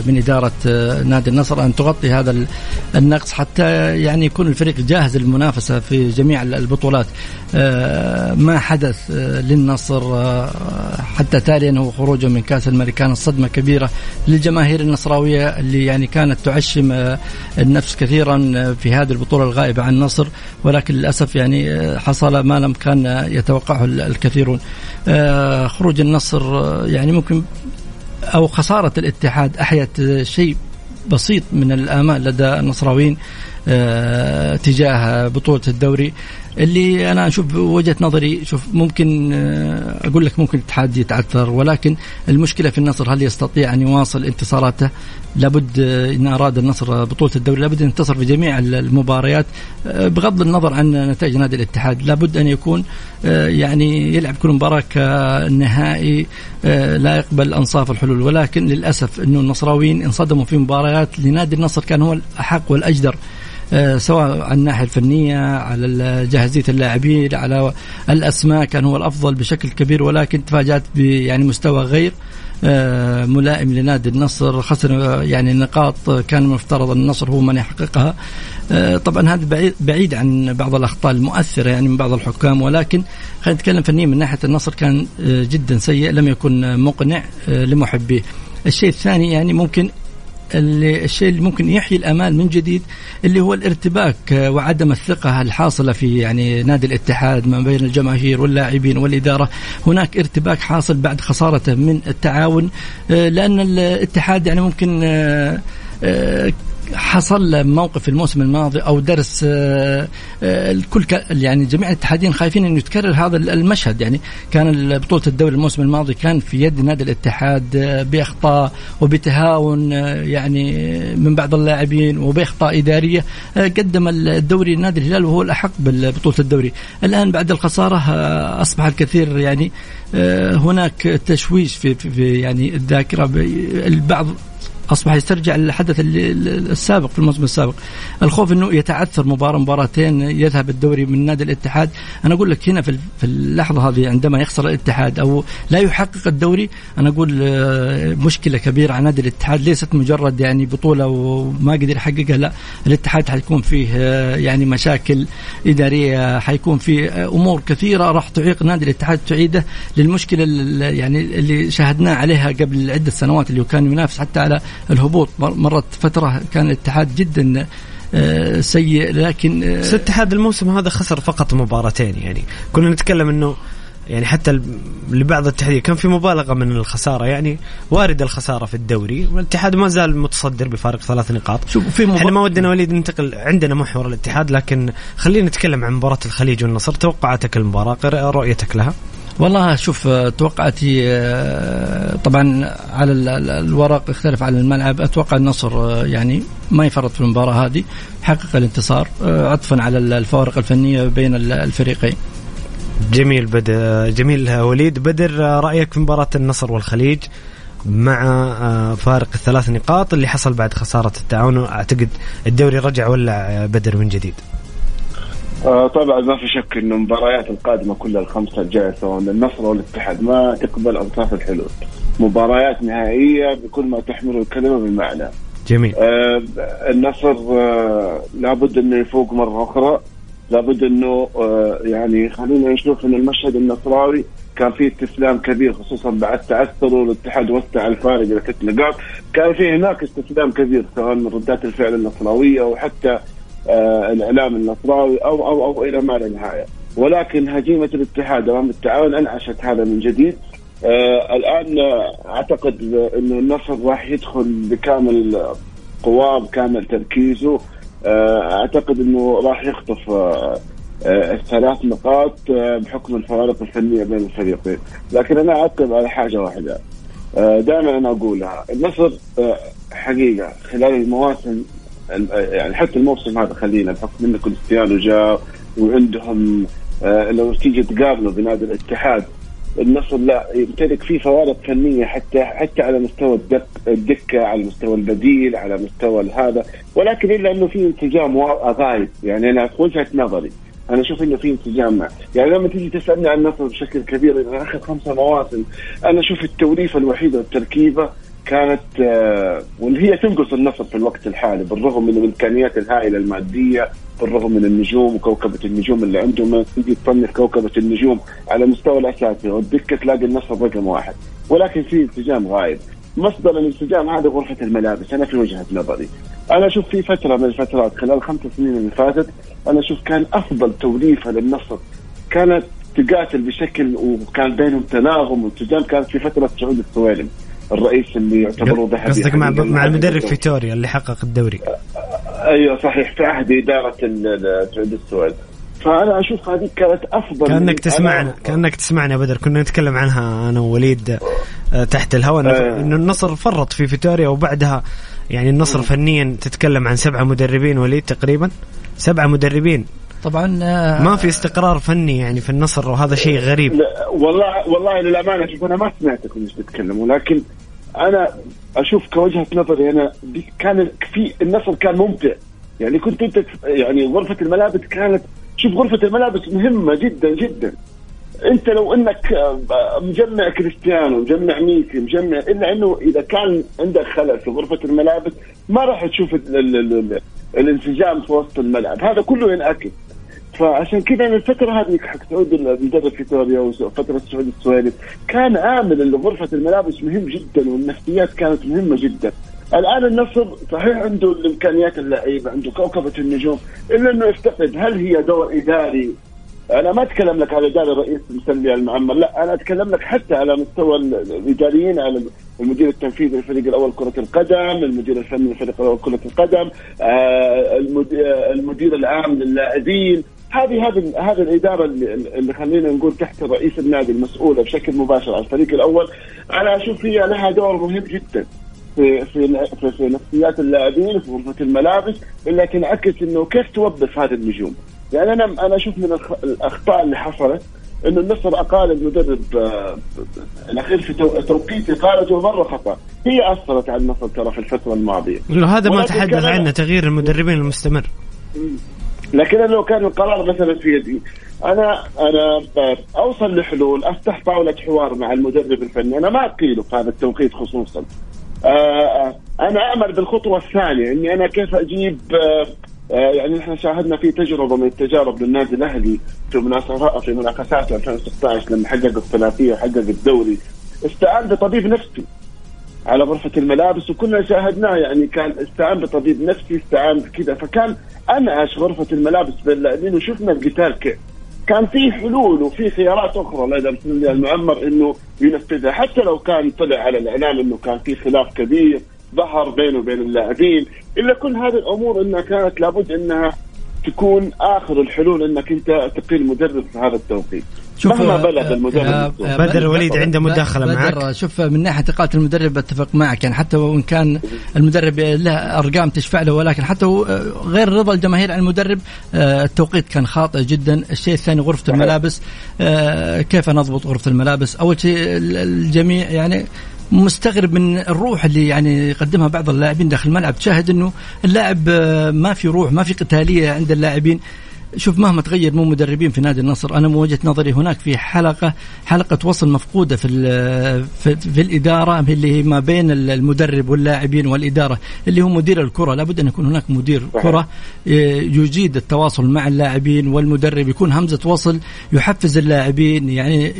B: من إدارة نادي النصر أن تغطي هذا النقص حتى يعني يكون الفريق جاهز للمنافسة في جميع البطولات. ما حدث للنصر حتى تاليا هو خروجه من كأس الملك. كان صدمة كبيرة للجماهير النصراوية اللي يعني كانت تعشم آه، النفس كثيرا آه، في هذه البطولة الغائبة عن النصر ولكن للأسف يعني آه، حصل ما لم كان يتوقعه الكثيرون. خروج النصر يعني ممكن أو خسارة الاتحاد أحيت شيء بسيط من الآمال لدى النصراويين تجاه بطولة الدوري. اللي أنا أشوف وجهة نظري شوف ممكن آه، أقول لك ممكن الاتحاد يتعثر ولكن المشكلة في النصر هل يستطيع أن يواصل انتصاراته؟ لابد آه، إن أراد النصر بطولة الدوري لابد أن ينتصر في جميع المباريات آه، بغض النظر عن نتائج نادي الاتحاد، لابد أن يكون يعني يلعب كل مباراة كنهائي لا يقبل أنصاف الحلول ولكن للأسف إنه النصراويين انصدموا في مباريات لنادي النصر كان هو الأحق والأجدر سواء على الناحية الفنية على جاهزية اللاعبين على الأسماء كان هو الأفضل بشكل كبير ولكن تفاجأت يعني مستوى غير آه، ملائم لنادي النصر خسر يعني نقاط كان المفترض النصر هو من يحققها. آه، طبعا هذا بعيد عن بعض الأخطاء المؤثرة يعني من بعض الحكام ولكن خلينا نتكلم فنيا من ناحية النصر كان جدا سيء لم يكن مقنع لمحبيه. الشيء الثاني يعني ممكن اللي الشيء اللي ممكن يحيي الامال من جديد اللي هو الارتباك وعدم الثقة الحاصلة في يعني نادي الاتحاد ما بين الجماهير واللاعبين والإدارة. هناك ارتباك حاصل بعد خسارته من التعاون آه، لأن الاتحاد يعني ممكن آه، آه، حصل موقف الموسم الماضي أو درس آه، آه، الكل يعني جميع الاتحادين خايفين إنه يتكرر هذا المشهد. يعني كان بطولة الدوري الموسم الماضي كان في يد نادي الاتحاد بإخطاء وبتهاون يعني من بعض اللاعبين وبإخطاء إدارية قدم الدوري نادي الهلال وهو الأحق ببطوله الدوري. الآن بعد الخسارة أصبح الكثير يعني هناك تشويش في, في يعني الذاكرة البعض أصبح يسترجع الحدث السابق في الموسم السابق. الخوف إنه يتعثر مباراة مباراتين يذهب الدوري من نادي الاتحاد. أنا أقول لك هنا في اللحظة هذه عندما يخسر الاتحاد أو لا يحقق الدوري أنا أقول آه، مشكلة كبيرة على نادي الاتحاد. ليست مجرد يعني بطولة وما قدر يحققها لا. الاتحاد حيكون فيه آه، يعني مشاكل إدارية حيكون فيه آه، أمور كثيرة راح تعيق نادي الاتحاد تعيده للمشكلة يعني اللي شاهدناه عليها قبل عدة سنوات اللي كان ينافس حتى على الهبوط. مرت فترة كان الاتحاد جدا آه، سيء لكن
A: آه، بس الاتحاد الموسم هذا خسر فقط مباراتين يعني كنا نتكلم إنه يعني حتى لبعض الاتحادية كان في مبالغة من الخسارة يعني وارد الخسارة في الدوري. والاتحاد ما زال متصدر بفارق ثلاث نقاط. شوف في مبار... إحنا ما ودنا وليد ننتقل عندنا محور الاتحاد لكن خلينا نتكلم عن مباراة الخليج والنصر. توقعاتك المباراة رؤيتك لها.
B: والله شوف توقعاتي آه، طبعا على الورق يختلف على الملعب. أتوقع النصر آه، يعني ما يفرط في المباراة هذه. حقق الانتصار آه، عطفا على الفوارق الفنية بين الفريقين.
A: جميل بدر جميل وليد. بدر رأيك في مباراة النصر والخليج مع فارق الثلاث نقاط اللي حصل بعد خسارة التعاون؟ أعتقد الدوري رجع ولع بدر من جديد؟
C: آه طبعا ما في شك إنه المباريات القادمة كلها الخمسة الجاية سواء النصر أو الاتحاد ما تقبل أوصاف الحلول. مباريات نهائية بكل ما تحمله الكلمة من معنى.
A: جميل.
C: آه النصر آه لابد إنه يفوق مرة أخرى. لابد إنه آه يعني خلينا نشوف إن المشهد النصراوي كان فيه استسلام كبير خصوصا بعد تعثره الاتحاد وسع الفارق إلى ست نقاط. كان فيه هناك استسلام كبير سواء من ردات الفعل النصراوية وحتى آه، الإعلام النصراوي أو أو أو إلى ما لا نهاية. ولكن هزيمه الاتحاد أمام التعاون أنعشت هذا من جديد. آه الآن أعتقد انه النصر راح يدخل بكامل قواه بكامل تركيزه. آه أعتقد إنه راح يخطف آه, آه، الثلاث نقاط آه، بحكم الفوارق الفنية بين الفريقين، لكن أنا أعتقد على حاجة واحدة. دائما أنا أقولها. النصر حقيقة خلال المواسم يعني حتى الموسم هذا خلينا بحكم ان كريستيانو جاء وعندهم آه لو تيجي تقابله بنادي الاتحاد النصر لا يمتلك فيه فوارق فنية حتى حتى على مستوى الدك الدكة على مستوى البديل على مستوى هذا. ولكن إلا أنه في انسجام غايب. يعني أنا في وجهة نظري أنا أشوف إنه في انسجام. يعني لما تيجي تسألني عن النصر بشكل كبير اخر خمسة مواسم أنا أشوف التوليفة الوحيدة والتركيبة كانت آه، واللي هي تنقص النصر في الوقت الحالي بالرغم من الإمكانيات الهائلة المادية بالرغم من النجوم وكوكبة النجوم اللي عندهم. تيجي تصنف كوكبة النجوم على مستوى الأساسي والدكة تلاقي النصر رقم واحد. ولكن في انسجام غايب. مصدر الانسجام هذا غرفة الملابس. أنا في وجهة نظري. أنا أشوف في فترة من الفترات خلال خمس سنين اللي فاتت أنا أشوف كان أفضل توليفة للنصر كانت تقاتل بشكل وكان بينهم تناغم. وانسجام كانت في فترة سعود السويلم الرئيس اللي يعتبره ذهبي
A: قصدك مع مع المدرب فيتوريا اللي حقق الدوري.
C: أيوه صحيح في عهد اداره سعود السويد. فأنا أشوف هذه كانت أفضل
A: كأنك تسمعنا كأنك تسمعنا بدر. كنا نتكلم عنها أنا ووليد تحت الهواء. آه. إنه النصر فرط في فيتوريا وبعدها يعني النصر فنيا تتكلم عن سبعة مدربين وليد تقريبا. سبعة مدربين.
B: طبعا
A: ما في استقرار فني يعني في النصر وهذا شيء غريب.
C: لا والله والله للأمانة شوف أنا ما سمعتكم إيش تتكلموا لكن أنا أشوف كوجهة نظري أنا كان في النصر كان ممتع. يعني كنت أنت يعني غرفة الملابس كانت شوف غرفة الملابس مهمة جدا جدا. أنت لو إنك آه، مجمع كريستيانو مجمع ميسي مجمع إلا إنه إذا كان عندك خلل في غرفة الملابس ما راح تشوف ال ال ال الانسجام في وسط الملعب. هذا كله ينعكس. فعشان كذا أنا الفترة هذه حق سعود المدرب فيتوريا وفتره سعود السويلم كان عامل غرفة الملابس مهم جدا والنفسيات كانت مهمة جدا. الآن النصر صحيح عنده الإمكانيات اللعيبة عنده كوكبة النجوم إلا إنه يفتقد. هل هي دور إداري؟ أنا ما أتكلم لك على اداره رئيس مسلي المعمر لا أنا أتكلم لك حتى على مستوى الإداريين على المدير التنفيذي للفريق الأول كرة القدم، المدير الفني للفريق الأول كرة القدم، آه، المدير العام للاعبين، هذه هذه هذه الإدارة اللي, اللي خلينا نقول تحت رئيس النادي المسؤوله بشكل مباشر عن الفريق الأول. أنا أشوف هي لها دور مهم جدا في في في, في نفسيات اللاعبين في غرفة الملابس لكن عكس إنه كيف توظف هذه النجوم؟ يعني أنا أنا أشوف من الأخطاء اللي حصلت إنه النصر أقال المدرب آه، الأخير في توقيت اقالته مره خطأ. هي أثرت على النصر ترى في الفترة الماضية.
A: هذا ما تحدث عنه تغيير المدربين المستمر.
C: لكن لو كان القرار مثلا في يدي أنا أنا أوصل لحلول أفتح طاولة حوار مع المدرب الفني. أنا ما اقيله في هذا التوقيت خصوصا. آه، آه، أنا أعمل بالخطوة الثانية إني أنا كيف أجيب آه، يعني إحنا شاهدنا في تجربة من التجارب للنادي الأهلي في مناسبات في منافسات 2016 لما حقق الثلاثية وحقق الدوري. استعان بطبيب نفسي. على غرفة الملابس وكنا شاهدناه يعني كان استعان بطبيب نفسي استعان بكذا. فكان انعش غرفة الملابس باللاعبين وشفنا القتال كيف كان في حلول وفي خيارات أخرى. لدى المعمر إنه ينفذها. حتى لو كان طلع على الإعلام إنه كان في خلاف كبير ظهر بينه وبين اللاعبين إلا كل هذه الأمور إنها كانت لابد إنها تكون آخر الحلول إنك أنت تقيل مدرب في هذا التوقيت. شوف مهما بلغ المدرب
A: بدر وليد عنده مداخلة
B: بدر
A: معك
B: شوف من ناحية إقالة المدرب أتفق معك يعني حتى وإن كان المدرب له أرقام تشفع له ولكن حتى غير رضا الجماهير عن المدرب آه، التوقيت كان خاطئ جدا. الشيء الثاني غرفة الملابس آه، كيف نضبط غرفة الملابس؟ أول شيء الجميع يعني مستغرب من الروح اللي يعني يقدمها بعض اللاعبين داخل الملعب تشاهد إنه اللاعب آه، ما في روح ما في قتالية عند اللاعبين. شوف مهما تغير مو مدربين في نادي النصر أنا من وجهة نظري هناك في حلقة حلقة وصل مفقودة في في, في الإدارة اللي هي ما بين المدرب واللاعبين والإدارة اللي هو مدير الكرة. لابد أن يكون هناك مدير كرة يجيد التواصل مع اللاعبين والمدرب يكون همزة وصل يحفز اللاعبين يعني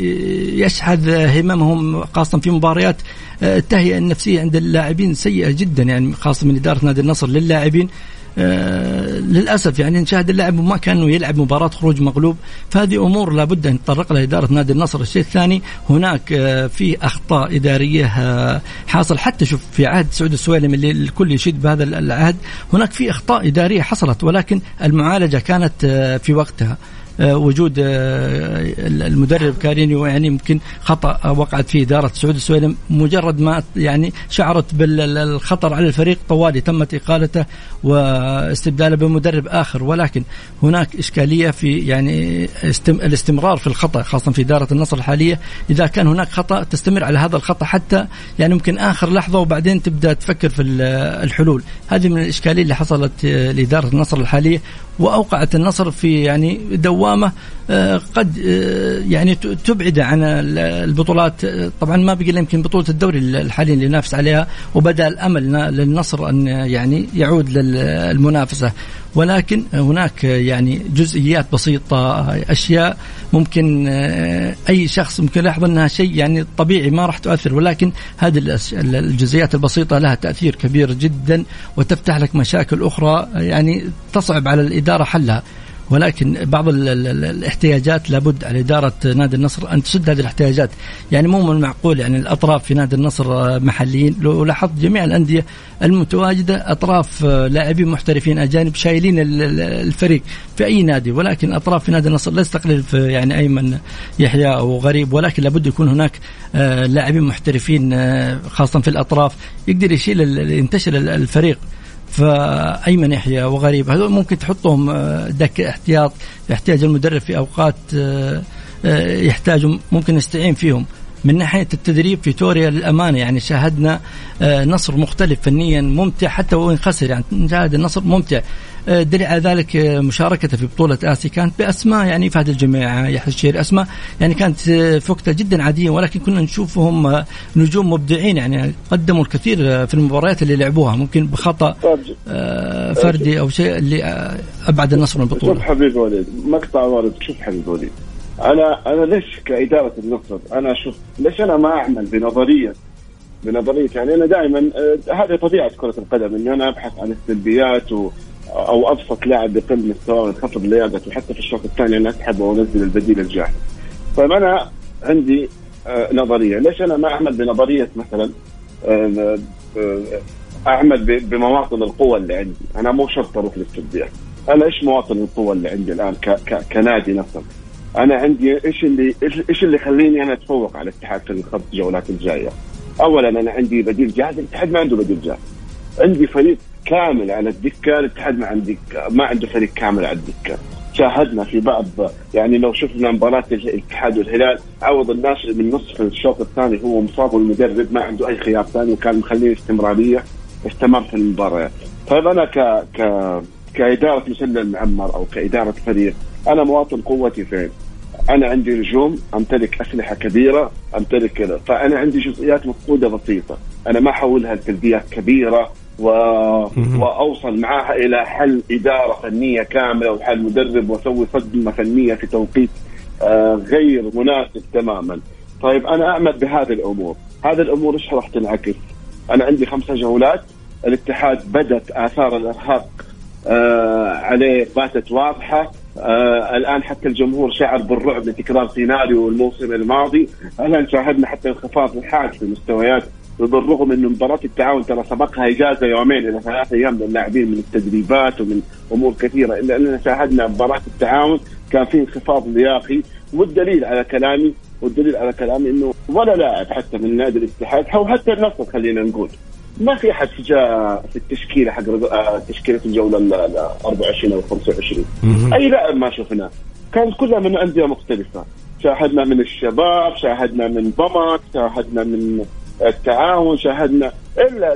B: يشحذ هممهم خاصة في مباريات التهيئة النفسية عند اللاعبين سيئة جدا يعني خاصة من إدارة نادي النصر للاعبين. آه للأسف يعني نشاهد اللاعب ما كانه يلعب مباراة خروج مغلوب فهذه أمور لابد أن تطرق لها اداره نادي النصر. الشيء الثاني هناك آه في أخطاء إدارية آه حاصل. حتى شوف في عهد سعود السويلم اللي الكل يشيد بهذا العهد هناك في أخطاء إدارية حصلت ولكن المعالجة كانت آه، في وقتها. آه، وجود آه، المدرب كارينيو يعني يمكن خطأ وقعت فيه إدارة سعود السويلم مجرد ما يعني شعرت بالخطر على الفريق طوالي تمت إقالته واستبداله بمدرب آخر. ولكن هناك إشكالية في يعني الاستمرار في الخطأ خاصة في إدارة النصر الحالية. إذا كان هناك خطأ تستمر على هذا الخطأ حتى يعني ممكن آخر لحظة وبعدين تبدأ تفكر في الحلول. هذه من الإشكالية اللي حصلت آه، لإدارة النصر الحالية. وأوقعت النصر في يعني دوامة آه، قد آه، يعني تبعد عن البطولات. طبعا ما بقي يمكن بطولة الدوري الحالي اللي ينافس عليها وبدأ الأمل للنصر أن يعني يعود للمنافسه ولكن هناك يعني جزئيات بسيطة أشياء ممكن آه، أي شخص ممكن يلاحظ أنها شيء يعني طبيعي ما راح تؤثر. ولكن هذه الجزئيات البسيطة لها تأثير كبير جدا وتفتح لك مشاكل أخرى يعني تصعب على الإدارة حلها. ولكن بعض الاحتياجات لابد على إدارة نادي النصر أن تسد هذه الاحتياجات. يعني مو من المعقول يعني الأطراف في نادي النصر محليين لو لاحظت جميع الأندية المتواجدة أطراف لاعبين محترفين أجانب شايلين الفريق في أي نادي. ولكن أطراف في نادي النصر لا تقلل في يعني أيمن يحيى أو غريب ولكن لابد يكون هناك آه، لاعبين محترفين آه، خاصة في الأطراف يقدر يشيل ينتشر الفريق. فأيمن يحيى وغريب. هذول ممكن تحطهم آه، دك احتياط يحتاج المدرب في أوقات آه، آه، يحتاجوا ممكن نستعين فيهم. من ناحية التدريب في توريا للأمانة يعني شاهدنا نصر مختلف فنيا ممتع حتى وإن خسر يعني نشاهد النصر ممتع. دليل على ذلك مشاركته في بطولة آسيا. كانت بأسماء يعني فهد الجماعة يحيى الشير أسماء. يعني كانت في وقتها جدا عادية ولكن كنا نشوفهم نجوم مبدعين. يعني قدموا الكثير في المباريات اللي لعبوها. ممكن بخطأ آه، فردي أو شيء اللي أبعد النصر من البطولة.
C: شوف حبيبي وليد مقطع وارد. شوف حبيبي وليد. أنا أنا ليش كإدارة النصر أنا أشوف ليش أنا ما أعمل بنظرية بنظرية يعني أنا دائما آه، هذه طبيعة كرة القدم. إني أنا أبحث عن السلبيات و أو أبسط لاعب بقل مستواه وينخفض لياقته حتى في الشوط الثاني أنا اسحبه وانزل البديل الجاهز. طيب أنا عندي آه نظرية، ليش أنا ما أعمل بنظرية مثلا أعمل بمواطن القوة اللي عندي؟ أنا مو شرط أروح للتطبيق. أنا إيش مواطن القوة اللي عندي الآن كنادي نصر؟ أنا عندي إيش اللي إيش اللي يخليني أنا أتفوق على الاتحاد في الخمس جولات الجاية؟ اولا أنا عندي بديل جاهز الاتحاد ما عنده بديل جاهز. عندي فريق كامل على الدكة الاتحاد ما عنده ما عنده فريق كامل على الدكة. شاهدنا في بعض يعني لو شفنا مباراة الاتحاد والهلال عوض الناس من نصف الشوط الثاني هو مصاب والمدرب ما عنده أي خيار ثاني وكان مخليه استمرارية استمر في المباريات طيب أنا ك ك كإدارة مسلم معمر أو كإدارة فريق أنا مواطن قوتي فين؟ أنا عندي نجوم أمتلك أسلحة كبيرة أمتلك كذا فأنا عندي جزئيات مفقودة بسيطة. أنا ما أحولها لتلبيات كبيرة و... وأوصل معاها إلى حل إدارة فنية كاملة وحل مدرب وأسوي صدمة فنية في توقيت آه غير مناسب تماما. طيب أنا أعمل بهذه الأمور، هذه الأمور إيش راح تنعكس؟ أنا عندي خمسة جولات. الاتحاد بدت آثار الإرهاق آه عليه باتت واضحة. آه الآن حتى الجمهور شعر بالرعب لتكرار سيناريو الموسم الماضي. الان شاهدنا حتى انخفاض الحاد في المستويات بالرغم انه مباراة التعاون ترى سبقها إجازة يومين إلى ثلاث أيام للاعبين من التدريبات ومن أمور كثيرة. إلا أننا شاهدنا مباراة التعاون كان في انخفاض لياقي والدليل على كلامي والدليل على كلامي إنه ولا لاعب حتى من نادي الاتحاد أو حتى النصر خلينا نقول ما في أحد جاء في التشكيلة حق آه، تشكيلة الجولة ال 24 أو 25 أي لاعب ما شفناه. كانت كلها من أندية مختلفة. شاهدنا من الشباب شاهدنا من ضمك شاهدنا من التعاون شاهدنا إلا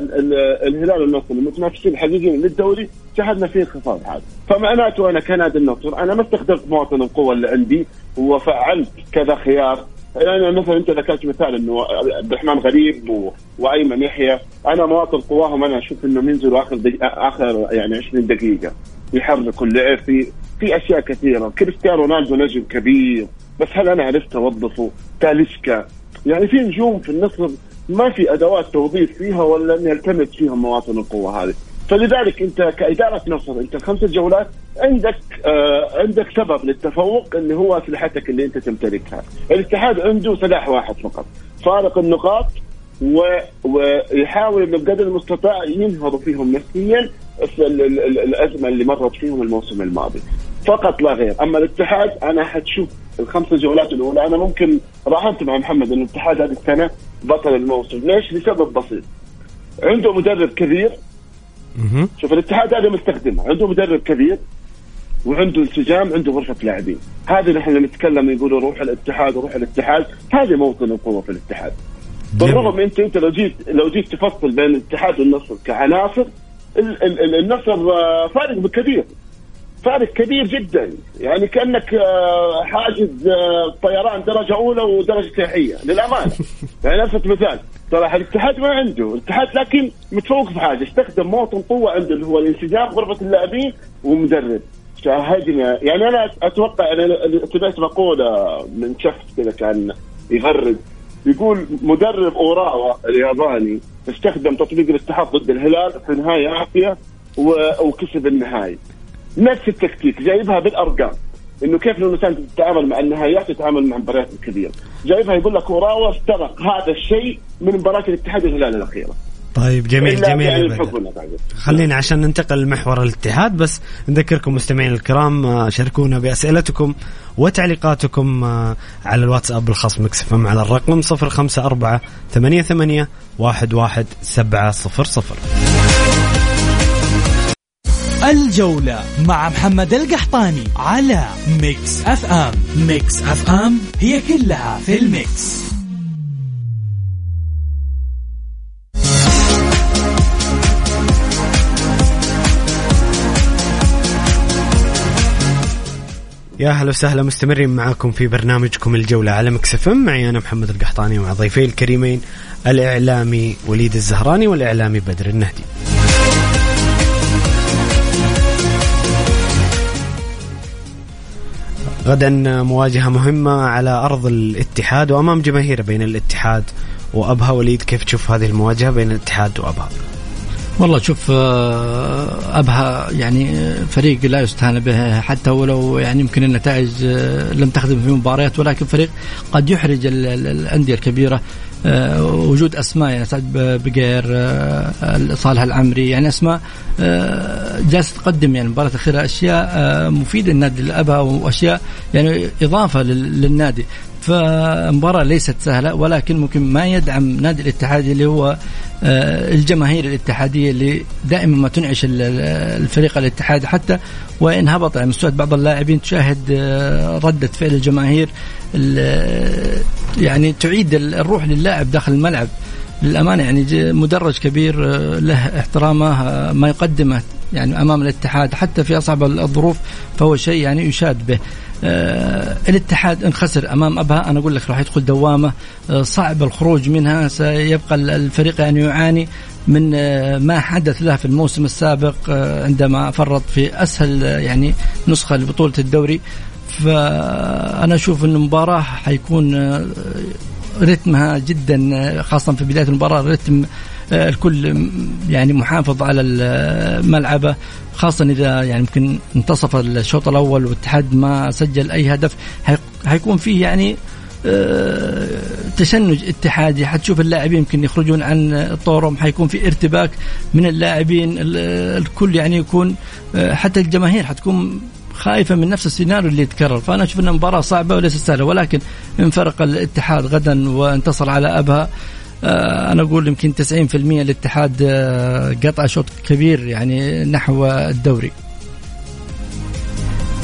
C: الهلال والنصر المتنافسين الحقيقيين للدوري شاهدنا فيه انخفاض هذا. فمعناته أنا كنادي النصر أنا ما استخدمت مواطن القوة اللي عندي وفعلت كذا خيار. يعني مثلا أنت ذكرت مثال إنه عبد الرحمن غريب و... وأيمن يحيى. أنا مواطن قواهم أنا أشوف إنه ينزلوا آخر دق... آخر يعني 20 دقيقة يحركوا اللعب في في أشياء كثيرة. كريستيانو رونالدو نجم كبير. بس هل أنا عرفت أوظفه؟ تاليسكا. يعني في نجوم في النصر ما في أدوات توظيف فيها ولا اني التمس فيها مواطن القوة هذه. فلذلك أنت كإدارة نصر أنت الخمس جولات عندك آه عندك سبب للتفوق اللي هو أسلحتك اللي أنت تمتلكها، الاتحاد عنده سلاح واحد فقط فارق النقاط و... ويحاول إنه بقدر المستطاع ينهضوا فيهم نفسيا الأزمة اللي مرت فيهم الموسم الماضي. فقط لا غير، أما الاتحاد أنا حتشوف الخمس جولات الأولى أنا ممكن راهنت مع محمد إن الاتحاد هذه السنة بطل الموسم، ليش؟ لسبب بسيط. عنده مدرب كبير. شوف الاتحاد هذا مستخدمه. عنده مدرب كبير وعنده انسجام عنده غرفة لاعبين. هذه نحن نتكلم يقولوا روح الاتحاد روح الاتحاد. هذه موطن القوة في الاتحاد. بالرغم انت أنت لو جيت لو جيت تفصل بين الاتحاد والنصر كعناصر النصر آه، فارق بكثير فارق كبير جدا. يعني كأنك آه، حاجز آه، طيران درجة أولى ودرجة سياحية. للأمانة. يعني نفس مثال صراحة الاتحاد ما عنده. الاتحاد لكن متفوق في حاجة. استخدم موطن قوة عنده اللي هو الانسجام غرفة اللاعبين ومدرب. شاهدنا. يعني أنا أتوقع أنا سمعت مقولة من شخص كذا كان يغرد يقول مدرب أوراوا الياباني استخدم تطبيق الاتحاد ضد الهلال في نهايه عافيه وكسب النهائي. نفس التكتيك جايبها بالأرقام. إنه كيف الإنسان تتعامل مع النهايات تتعامل مع المباريات الكبيره جايبها يقول لك وراوا استغرق هذا الشيء من مباراة الاتحاد والهلال الأخيرة.
A: طيب جميل جميل. يعني خلينا عشان ننتقل لمحور الاتحاد بس نذكركم مستمعين الكرام آه، شاركونا بأسئلتكم وتعليقاتكم آه، على الواتساب الخاص مكسفم على الرقم 054 88 11700
D: الجولة مع محمد القحطاني على Mix FM Mix FM هي كلها في ال mix.
A: يا هلا وسهلا مستمرين معاكم في برنامجكم الجولة على Mix FM معي أنا محمد القحطاني ومع ضيفي الكريمين الإعلامي وليد الزهراني والإعلامي بدر النهدي. غدا مواجهة مهمة على أرض الاتحاد وأمام جماهير بين الاتحاد وأبها. وليد كيف تشوف هذه المواجهة بين الاتحاد وأبها؟
B: والله شوف آه، أبها يعني فريق لا يستهان به حتى ولو يعني يمكن النتائج آه، لم تخدم في مباريات ولكن فريق قد يحرج الأندية الكبيرة آه، وجود أسماء يعني سعد بقير آه، صالح العمري يعني أسماء آه، جالسة تقدم يعني المباراه الأخيرة أشياء مفيدة للنادي الابها وأشياء يعني إضافة للنادي. فمباراة ليست سهلة ولكن ممكن ما يدعم نادي الاتحاد اللي هو الجماهير الاتحادية اللي دائما ما تنعش الفريق الاتحادي حتى وإن هبط على مستوى بعض اللاعبين تشاهد ردة فعل الجماهير يعني تعيد الروح للاعب داخل الملعب. للأمانة يعني مدرج كبير آه، له احترامه آه، ما يقدمه يعني أمام الاتحاد. حتى في أصعب الظروف فهو شيء يعني يشاد به. آه الاتحاد ان خسر أمام أبها. أنا أقول لك راح يدخل دوامة آه صعب الخروج منها. سيبقى الفريق يعني يعاني من آه ما حدث له في الموسم السابق عندما فرط في أسهل يعني نسخة لبطولة الدوري. فأنا أشوف ان المباراة حيكون رتمها جدا خاصة في بداية المباراة رتم الكل يعني محافظ على ملعبه. خاصة إذا يعني يمكن انتصف الشوط الأول والاتحاد ما سجل أي هدف حيكون فيه يعني تشنج اتحادي. حتشوف اللاعبين يمكن يخرجون عن طورهم حيكون في ارتباك من اللاعبين. الكل يعني يكون حتى الجماهير حتكون خايفة من نفس السيناريو اللي يتكرر. فأنا أشوف أنها مباراة صعبة وليست سهلة ولكن إن فرق الاتحاد غدا وانتصر على أبها. آه، أنا أقول يمكن 90% الاتحاد آه، قطع شوط كبير يعني نحو الدوري.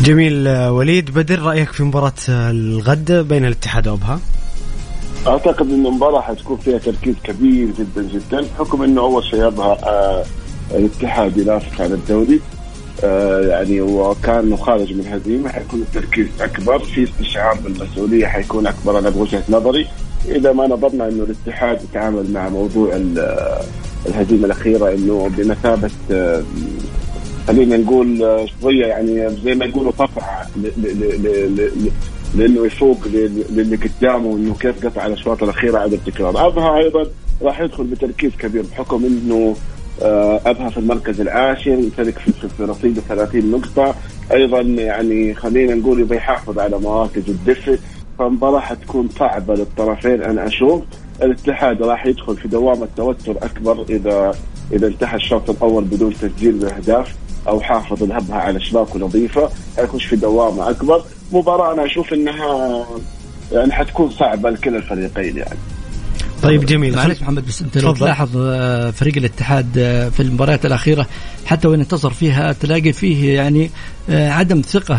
A: جميل آه، وليد بدر رأيك في مباراة الغد بين الاتحاد وأبها؟
C: أعتقد إن المباراة حتكون فيها تركيز كبير جدا جدا بحكم إنه أول شيء أبها الاتحاد ينافس على الدوري. آه، يعني وكان خارج من هزيمة حيكون التركيز أكبر في استشعار بالمسؤولية حيكون أكبر أنا بوجهة نظري. إذا ما نظرنا إنه الاتحاد يتعامل مع موضوع الهزيمة الأخيرة إنه بمثابة خلينا نقول شوية يعني زي ما يقولوا طفعه لأنه يفوق للي قدامه وانه كيف قطع الأشواط الأخيرة عدم تكرار أبها أيضا راح يدخل بتركيز كبير بحكم إنه آه، أبها في المركز العاشر يمتلك في رصيده 30 نقطة. أيضا يعني خلينا نقول يبغى يحافظ على مراكز الدفء فالمباراه حتكون صعبة للطرفين. أنا أشوف الاتحاد راح يدخل في دوامه توتر أكبر إذا إذا انتهى الشوط الأول بدون تسجيل أهداف أو حافظ الهبها على شباكه نظيفه حيخش في دوامه أكبر. مباراة أنا أشوف إنها يعني حتكون صعبة لكل الفريقين يعني.
B: طيب جميل. معلش محمد بس أنت لو تلاحظ آه، فريق الاتحاد آه، في المباريات الأخيرة حتى وان انتصر فيها تلاقي فيه يعني آه، عدم ثقة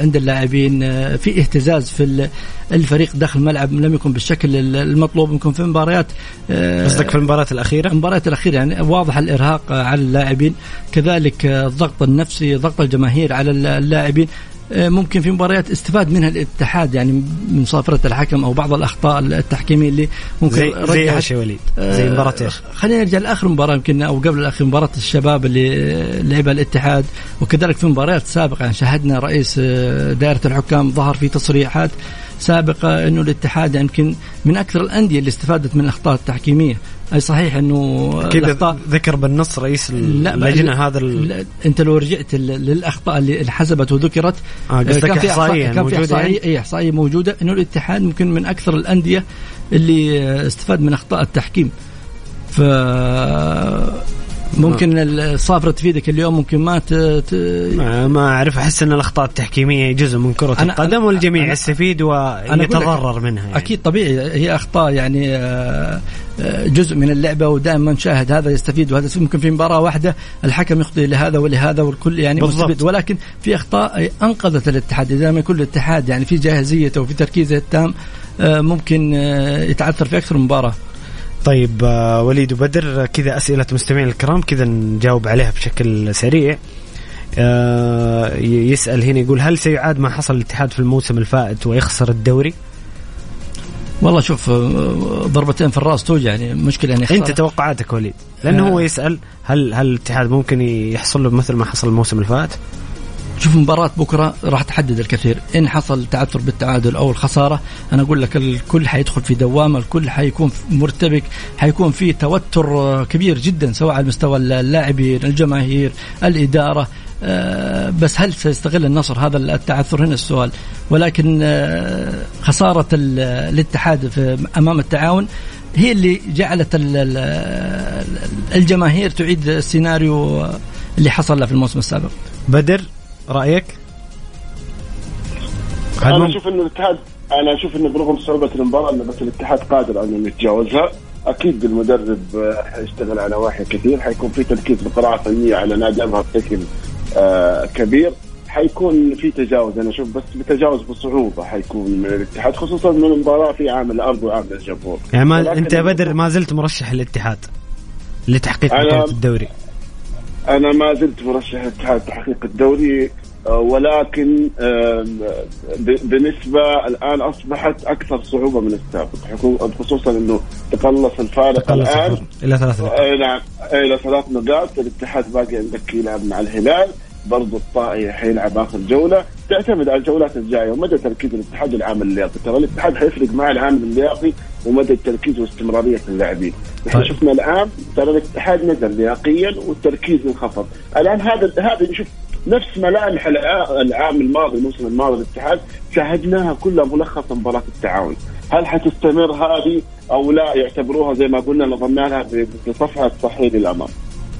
B: عند اللاعبين في اهتزاز في الفريق داخل الملعب لم يكن بالشكل المطلوب. يمكن في مباريات
A: قصدك في المباريات الأخيرة؟
B: المباريات الأخيرة يعني واضح الإرهاق على اللاعبين. كذلك الضغط النفسي ضغط الجماهير على اللاعبين. ممكن في مباريات استفاد منها الاتحاد يعني من مصافرة الحكم أو بعض الأخطاء التحكيمية اللي ممكن
A: زي زي إيش يا وليد؟ زي مباراة إيش؟
B: آه، خلينا نرجع لآخر مباراة يمكن أو قبل الأخير مباراة الشباب اللي لعبها الاتحاد وكذلك في مباريات سابقة يعني شاهدنا رئيس آه، دائرة الحكام ظهر في تصريحات سابقة إنه الاتحاد يمكن من أكثر الأندية اللي استفادت من الأخطاء التحكيمية أي صحيح إنه
A: كذا ذكر بالنص رئيس اللجنه هذا ال...
B: أنت لو رجعت للأخطاء اللي حسبت وذكرت
A: آه كان في إحصائية
B: كان في احصائيه يعني؟ اي إحصائية موجودة إنه الاتحاد ممكن من أكثر الأندية اللي استفاد من أخطاء التحكيم ف ممكن الصافرة تفيدك اليوم ممكن ما ت... ت...
A: ما أعرف أحس إن الأخطاء التحكيمية جزء من كرة أنا القدم والجميع يستفيد ويتضرر منها يعني.
B: أكيد طبيعي هي أخطاء يعني آه، آه، جزء من اللعبة ودائما نشاهد هذا يستفيد وهذا ممكن في مباراة واحدة الحكم يخطئ لهذا ولهذا والكل يعني بالضبط. مستفيد ولكن في أخطاء أنقذت الاتحاد إذا ما يكون الاتحاد يعني في جاهزيته وفي تركيزه التام آه، ممكن يتعثر في أكثر من مباراة
A: طيب آه، وليد وبدر كذا أسئلة مستمعين الكرام كذا نجاوب عليها بشكل سريع آه، يسأل هنا يقول هل سيعاد ما حصل الاتحاد في الموسم الفائت ويخسر الدوري؟
B: والله شوف آه، ضربتين في الراس توجع يعني مشكلة يعني
A: أنت توقعاتك وليد لأنه هو يسأل هل هل الاتحاد ممكن يحصل له مثل ما حصل الموسم الفات؟
B: شوف مباراة بكرة راح تحدد الكثير. إن حصل تعثر بالتعادل أو الخسارة أنا أقول لك الكل حيدخل في دوامة الكل حيكون مرتبك حيكون في توتر كبير جدا سواء على مستوى اللاعبين الجماهير الإدارة. آه، بس هل سيستغل النصر هذا التعثر؟ هنا السؤال. ولكن آه، خسارة الاتحاد أمام التعاون هي اللي جعلت ال- ال- الجماهير تعيد السيناريو اللي حصل له في الموسم السابق.
A: بدر
C: رأيك؟
A: أنا
C: أشوف إن الاتحاد أنا أشوف انه برغم صعوبه المباراة انه بس الاتحاد قادر على إنه يتجاوزها. أكيد المدرب آه، حيشتغل على نواحي كثير. حيكون في تركيز بقراءة فنية على نادي ابها بشكل آه، كبير. حيكون في تجاوز. أنا أشوف بس بتجاوز بصعوبة حيكون من الاتحاد خصوصا إن المباراة في عامل الأرض وعامل الجمهور.
A: يعني ما أنت يا بدر ما زلت مرشح الاتحاد لتحقيق بطولة الدوري.
C: أنا ما زلت مرشح الاتحاد تحقيق الدوري آه، ولكن آم، ب- بنسبة الآن أصبحت أكثر صعوبة من السابق خصوصا أنه تقلص الفارق
A: تقلص
C: الآن.
A: الفرق إلى ثلاث نقاط.
C: آه، نعم. إلى ثلاث نقاط. الاتحاد باقي عندك يلعب مع الهلال. برضو الطائي حيلعب آخر جولة. تعتمد على الجولات الجاية ومدى تركيز الاتحاد والعامل اللياقي. ترى الاتحاد حيفرق مع العامل اللياقي. ومدى التركيز واستمرارية اللاعبين. إحنا
A: طيب.
C: شفنا الآن ترى الاتحاد نزل لياقيا والتركيز انخفض. الآن هذا هذا نشوف نفس ملامح الع- العام الماضي الموسم الماضي الاتحاد شاهدناها كلها ملخص مباراة التعاون. هل حتستمر هذه أو لا؟ يعتبروها زي ما قلنا نظرنا لها بصفحة صحيح للأمام.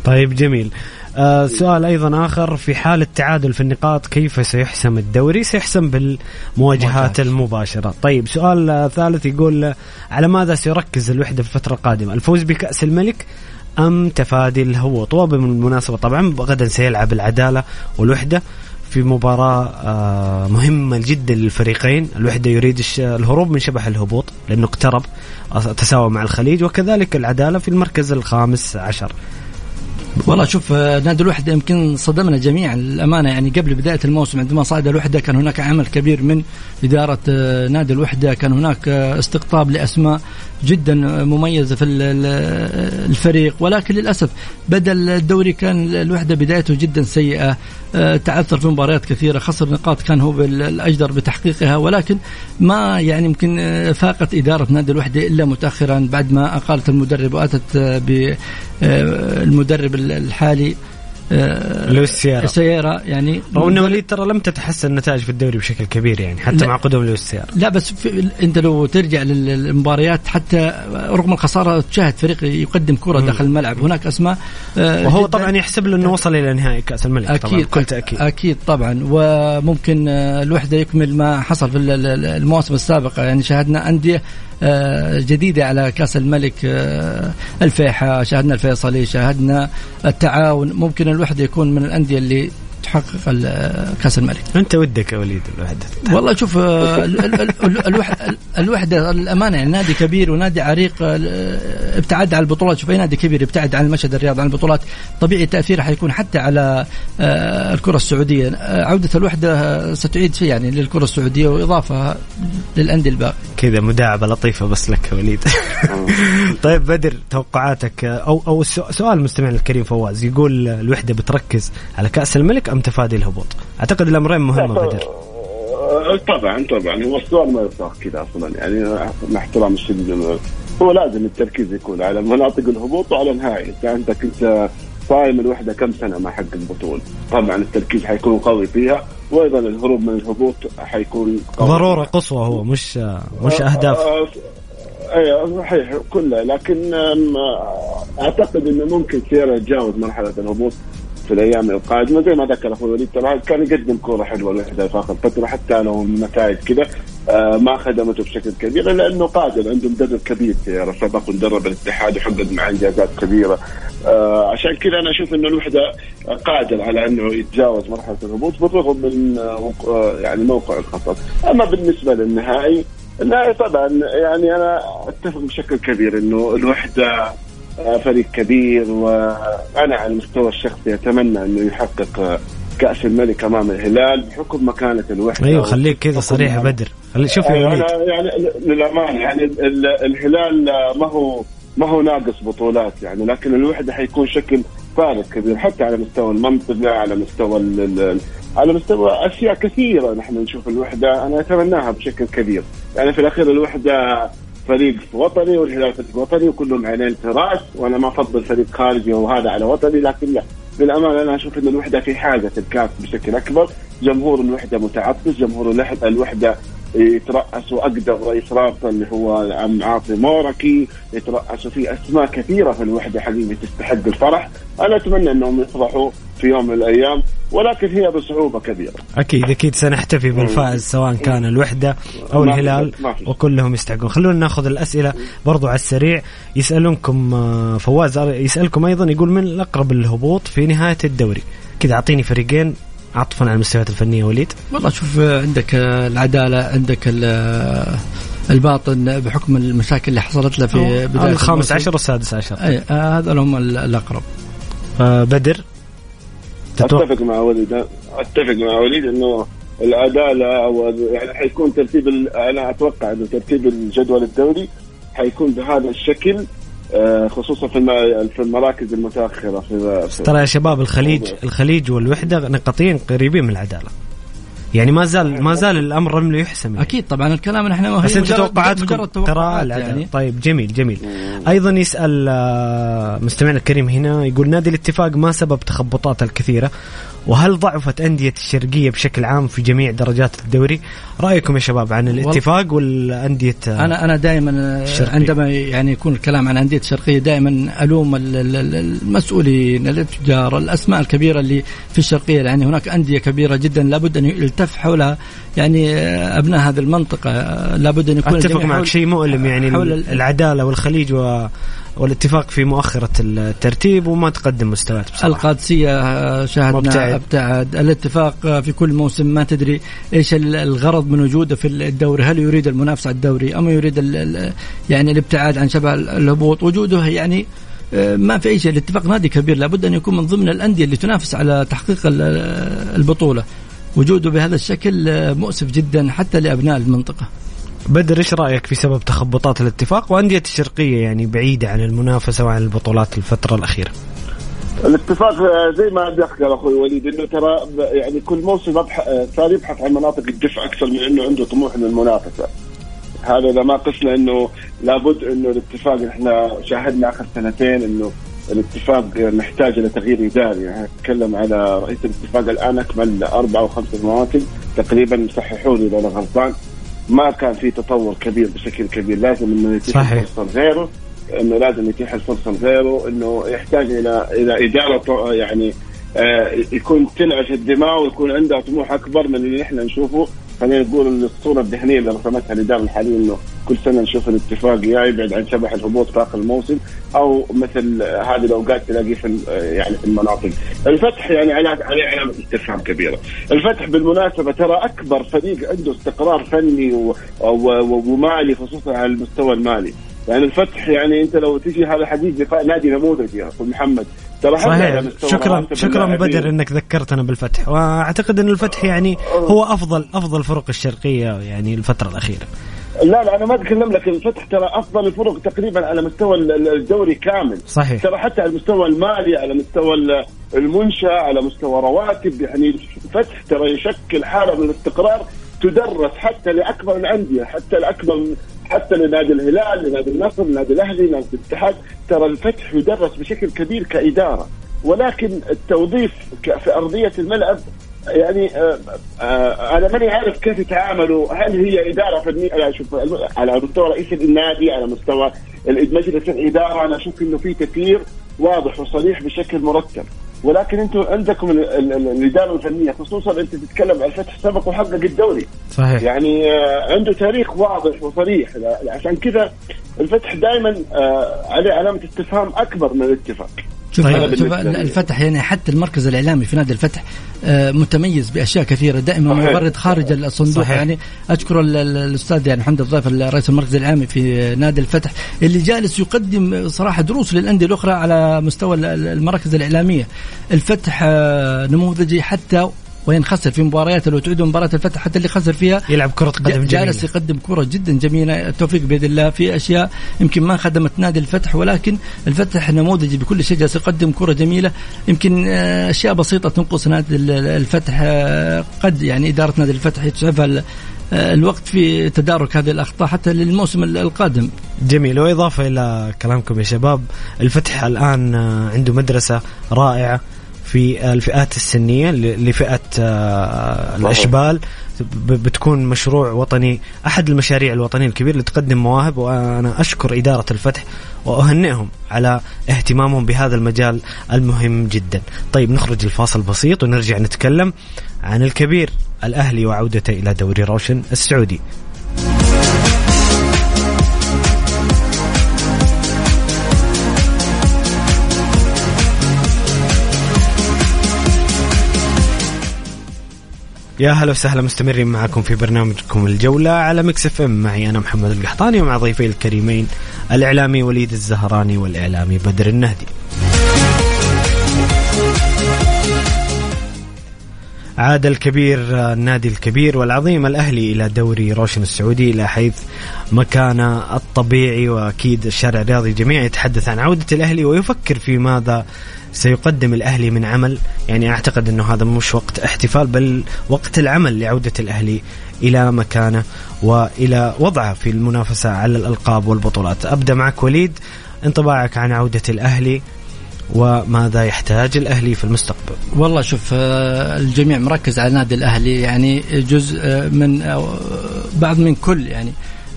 A: طيب جميل. آه سؤال أيضا آخر في حاله تعادل في النقاط كيف سيحسم الدوري؟ سيحسم بالمواجهات المباشرة. طيب سؤال ثالث يقول على ماذا سيركز الوحدة في الفترة القادمة؟ الفوز بكأس الملك أم تفادي الهبوط؟ وبالمناسبه طبعا غدا سيلعب العدالة والوحدة في مباراة آه، مهمة جدا للفريقين الوحدة يريد الهروب من شبح الهبوط لأنه اقترب تساوى مع الخليج وكذلك العدالة في المركز الخامس عشر
B: والله شوف آه، نادي الوحدة يمكن صدمنا جميعا للأمانة. يعني قبل بداية الموسم عندما صعد الوحدة كان هناك عمل كبير من إدارة آه، نادي الوحدة. كان هناك آه، استقطاب لأسماء جدا مميزة في ال- ال- الفريق. ولكن للأسف بدأ الدوري كان الوحدة بدايته جدا سيئة. تعثر في مباريات كثيرة. خسر نقاط كان هو الأجدر بتحقيقها. ولكن ما يعني يمكن فاقت إدارة نادي الوحدة إلا متأخرا بعد ما أقالت المدرب وأتت آه، بالمدرب الحالي آه،
A: لويس سيارة.
B: يعني
A: رغم ان وليد ترى لم تتحسن النتائج في الدوري بشكل كبير يعني حتى. مع قدوم لويس سيارة.
B: لا بس في أنت لو ترجع للمباريات حتى رغم الخسارة تشاهد فريق يقدم كرة داخل الملعب. هناك أسماء آه،
A: وهو طبعا يحسب له إنه وصل إلى نهائي كأس الملك طبعا
B: أكيد.
A: بكل تاكيد
B: أكيد طبعا. وممكن الوحدة يكمل ما حصل في ال- ال- المواسم السابقه يعني شاهدنا أندية جديدة على كأس الملك آه، الفيحة شاهدنا الفيصلي شاهدنا التعاون. ممكن الوحده يكون من الأندية اللي تحقق ال- كأس الملك.
A: أنت ودك يا وليد الوحدة.
B: والله شوف آه، ال- ال- ال- الوح- الوحدة الامانه يعني نادي كبير ونادي عريق آه، ابتعد عن البطولات. شوف أي نادي كبير يبتعد عن المشهد الرياضي عن البطولات طبيعي تأثيره حيكون حتى على آه، الكرة السعودية. عودة الوحدة ستعيد شيء يعني للكرة السعودية وإضافة للأندية الباقية.
A: كذا مداعبة لطيفة بس لك يا وليد. طيب بدر توقعاتك أو أو سؤال المستمع الكريم فواز. يقول الوحدة بتركز على كأس الملك أم تفادي الهبوط؟ أعتقد الأمرين مهمة بدر.
C: آه، طبعا طبعا. هو السؤال ما يصاغ كذا أصلا. يعني مع احترام الشديد. هو لازم التركيز يكون على مناطق الهبوط وعلى النهائي أنت عندك انت صايم الوحدة كم سنة ما حقق بطوله طبعا التركيز حيكون قوي فيها وأيضا الهروب من الهبوط حيكون قوي
A: ضرورة قصوى هو مش مش أهداف.
C: آه، أيوه صحيح كلها. لكن آه، أعتقد إنه ممكن سيارة يتجاوز مرحلة الهبوط. في الأيام القادمة زي ما ذكر أخوي وليد ترى كان يقدم كورة حلوة الوحده في آخر فترة حتى لو النتائج كذا آه، ما خدمته بشكل كبير إلا إنه قادر عنده مدرب كبير سيارة سبق ودرب الاتحاد وحقق معه إنجازات كبيرة. آه، عشان كذا أنا أشوف إنه الوحدة قادر على إنه يتجاوز مرحلة الهبوط بالرغم من آه، آه، يعني موقع الخطر أما بالنسبة للنهائي النهائي طبعا يعني أنا أتفق بشكل كبير إنه الوحدة فريق كبير وأنا على المستوى الشخصي أتمنى إنه يحقق كأس الملك أمام الهلال بحكم مكانة الوحدة
A: أيوه خليك كذا صريح يا بدر. خلي شوف
C: أيوة يعني للأمانة يعني ال- الهلال ما هو ما هو ناقص بطولات يعني لكن الوحدة حيكون شكل فارق كبير حتى على مستوى المنطقة على مستوى على مستوى أشياء كثيرة نحن نشوف الوحدة أنا أتمناها بشكل كبير. يعني في الأخير الوحدة فريق وطني والهلال فريق وطني وكلهم عينين راس وأنا ما أفضل فريق خارجي وهذا على وطني لكن لا. بالأمانة أنا أشوف إن الوحدة في حاجة الكاس بشكل أكبر. جمهور الوحدة متعطش جمهور الوحدة يترأسوا أقدم رئيس رابطة اللي هو العم عاطي موركي يترأسوا في أسماء كثيرة في الوحدة حقيقه تستحق الفرح. أنا أتمنى أنهم يفرحوا في يوم من الأيام ولكن هي بصعوبة كبيرة.
A: أكيد أكيد سنحتفي بالفائز سواء كان
C: الوحدة أو
A: الهلال. وكلهم يستحقون. خلونا ناخذ الأسئلة برضو على السريع. يسألونكم آه، فواز يسألكم أيضا يقول من الأقرب للهبوط في نهاية الدوري؟ كذا أعطيني فريقين عطفا على المستويات الفنية. وليد؟
B: والله شوف عندك العدالة عندك ال- الباطن بحكم المشاكل اللي حصلت له في بداية
A: الخامس. عشر والسادس عشر.
B: أي آه، هذا هم ال- الأقرب.
A: آه، بدر؟ تتوقع؟
C: أتفق مع وليد. أتفق مع وليد إنه العداله أو يعني حيكون ترتيب ال- أنا أتوقع إنه ترتيب الجدول الدوري حيكون بهذا الشكل آه، خصوصا في في المراكز المتأخرة. في في-
A: ترى يا شباب الخليج الخليج والوحدة نقطين قريبين من العدالة. يعني ما زال ما زال الأمر لم يحسم يعني.
B: أكيد طبعا الكلام نحن
A: بس
B: أنت
A: توقعاتكم العدالة.
B: يعني
A: طيب جميل جميل أيضا يسأل آه، مستمعنا الكريم هنا يقول نادي الاتفاق ما سبب تخبطات الكثيرة وهل ضعفت أندية الشرقية بشكل عام في جميع درجات الدوري رأيكم يا شباب عن الاتفاق والأندية آه،
B: أنا أنا دائما
A: الشرقية.
B: عندما يعني يكون الكلام عن أندية الشرقية دائما ال- المسؤولين التجار الأسماء الكبيرة اللي في الشرقية يعني هناك أندية كبيرة جدا لابد أن يلتف حولها يعني أبناء هذه المنطقة. لابد أن يكون أتفق
A: معك.
B: حول-
A: شيء مؤلم يعني
B: حول ال-
A: العدالة والخليج و والاتفاق في مؤخرة الترتيب وما تقدم مستويات بصراحة.
B: القادسية آه، شاهدنا
A: مبتعد.
B: أبتعد. الاتفاق آه، في كل موسم ما تدري إيش ال- الغرض من وجوده في الدوري. هل يريد المنافسة على الدوري أم يريد يعني الابتعاد عن شبه الهبوط؟ وجوده يعني آه، ما في أي شيء. الاتفاق نادي كبير. لابد أن يكون من ضمن الأندية اللي تنافس على تحقيق ال- البطولة. وجوده بهذا الشكل آه، مؤسف جدا حتى لأبناء المنطقة
A: بدر إيش رأيك في سبب تخبطات الاتفاق وأندية الشرقية يعني بعيدة عن المنافسة وعن البطولات الفترة الأخيرة
C: الاتفاق آه، زي ما ذكر أخوي وليد إنه ترى يعني كل موسم آه، صار يبحث عن مناطق الدفع أكثر من إنه عنده طموح للمنافسة. هذا إذا ما قسنا إنه لابد إنه الاتفاق إحنا شاهدنا آخر سنتين إنه الاتفاق محتاج إلى تغيير إداري. يعني نتكلم على رئيس الاتفاق الآن أكمل أربع أو خمس مواسم تقريبا صححوا لي إذا أنا غلطان. ما كان في تطور كبير بشكل كبير. لازم إنه يتيح. الفرصة لغيره. إنه لازم يتيح الفرصة لغيره. إنه يحتاج إلى إلى إدارة يعني آه، يكون تنعش الدماء ويكون عندها طموح أكبر من اللي إحنا نشوفه. خلينا نقول الصورة الذهنية اللي رسمتها الاداره الحاليه إنه كل سنة نشوف الاتفاق يا يبعد عن شبح الهبوط في آخر الموسم أو مثل هذه الأوقات تلاقيه في يعني في المناطق. الفتح يعني عليه علامة استفهام كبيرة. الفتح بالمناسبة ترى أكبر فريق عنده استقرار فني ومالي خصوصا على المستوى المالي. يعني الفتح يعني أنت لو تجي هذا ف- نادي نموذجي يا محمد
A: صحيح. شكرا شكرا. بدر إنك ذكرتنا بالفتح. وأعتقد إن الفتح يعني هو افضل أفضل فرق الشرقية يعني الفترة الأخيرة.
C: لا لا أنا ما أتكلم لك. الفتح ترى أفضل الفرق تقريبا على مستوى ال- ال- الدوري كامل.
A: صحيح.
C: ترى حتى على المستوى المالي على مستوى ال- المنشأ على مستوى رواتب. يعني الفتح ترى يشكل حالة من الاستقرار تدرس حتى لأكبر الأندية حتى لأكبر حتى لنادي الهلال لنادي النصر لنادي الأهلي لنادي الاتحاد. ترى الفتح يدرس بشكل كبير كإدارة ولكن التوظيف في أرضية الملعب يعني آه آه أنا ماني عارف كيف يتعاملوا. هل هي إدارة فنية؟ أنا أشوف على مستوى رئيس النادي على مستوى مجلس الإدارة أنا أشوف إنه في تغيير واضح وصريح بشكل مرتب. ولكن أنتم عندكم ال- ال- ال- الاداره الفنية خصوصا انت تتكلم عن الفتح سبق وحقق الدوري.
A: صحيح.
C: يعني آه، عنده تاريخ واضح وصريح. عشان كذا الفتح دائما آه، عليه علامة استفهام أكبر من الاتفاق.
B: شوف
A: طيب.
B: شوف
C: لي.
B: الفتح يعني حتى المركز الإعلامي في نادي الفتح آه، متميز بأشياء كثيرة دائما. مبرد خارج الصندوق
A: صحيح.
B: يعني أشكر ال- ال- الأستاذ يعني محمد الضيف رئيس المركز الإعلامي في نادي الفتح اللي جالس يقدم صراحة دروس للأندية الأخرى على مستوى ال- ال- المراكز الإعلامية الفتح آه، نموذجي حتى وين خسر في مباريات لو تعيدوا مباراة الفتح حتى اللي خسر فيها
A: يلعب كرة قدم جميلة.
B: جالس يقدم كرة جدا جميلة التوفيق بيد الله. في أشياء يمكن ما خدمت نادي الفتح ولكن الفتح نموذجي بكل شيء جالس يقدم كرة جميلة. يمكن آه، أشياء بسيطة تنقص نادي ال- الفتح آه، قد يعني إدارة نادي الفتح يتعبها آه، الوقت في تدارك هذه الأخطاء حتى للموسم ال- القادم.
A: جميل. وإضافة إلى كلامكم يا شباب الفتح الآن آه، عنده مدرسة رائعة. في الفئات السنية لفئة آه، الإشبال بتكون مشروع وطني أحد المشاريع الوطنية الكبيرة اللي تقدم مواهب وأنا أشكر إدارة الفتح وأهنئهم على اهتمامهم بهذا المجال المهم جدا. طيب نخرج الفاصل بسيط ونرجع نتكلم عن الكبير الأهلي وعودته إلى دوري روشن السعودي. يا هلا وسهلا مستمرين معكم في برنامجكم الجولة على Mix FM. معي أنا محمد القحطاني ومع ضيفي الكريمين الإعلامي وليد الزهراني والإعلامي بدر النهدي. عاد الكبير النادي الكبير والعظيم الأهلي إلى دوري روشن السعودي إلى حيث مكانه الطبيعي وأكيد الشارع الرياضي جميع يتحدث عن عودة الأهلي ويفكر في ماذا سيقدم الأهلي من عمل. يعني أعتقد أنه هذا مش وقت احتفال بل وقت العمل لعودة الأهلي إلى مكانه وإلى وضعه في المنافسة على الألقاب والبطولات. أبدأ معك وليد انطباعك عن عودة الأهلي وماذا يحتاج الأهلي في المستقبل.
B: والله شوف آه، الجميع مركز على النادي الأهلي. يعني جزء آه، من آه، بعض من كل يعني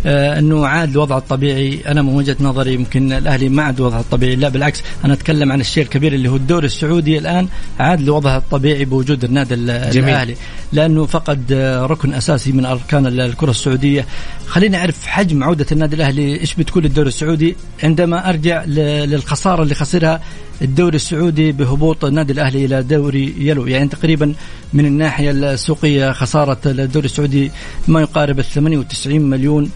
B: أنه عاد لوضعه الطبيعي أنا من وجهة نظري يمكن الأهلي ما عاد وضعه الطبيعي لا بالعكس أنا أتكلم عن الشيء الكبير اللي هو الدوري السعودي الآن عاد لوضعه الطبيعي بوجود النادي ال-
A: جميل.
B: الأهلي. لأنه فقد آه، ركن أساسي من أركان ال- الكرة السعودية. خليني أعرف حجم عودة النادي الأهلي إيش بتكون للدوري السعودي؟ عندما أرجع للخسارة اللي خسرها الدوري السعودي بهبوط النادي الأهلي إلى دوري يلو. يعني تقريبا من الناحية السوقية خسارة الدوري السعودي ما يقارب ال 98 مليون آه،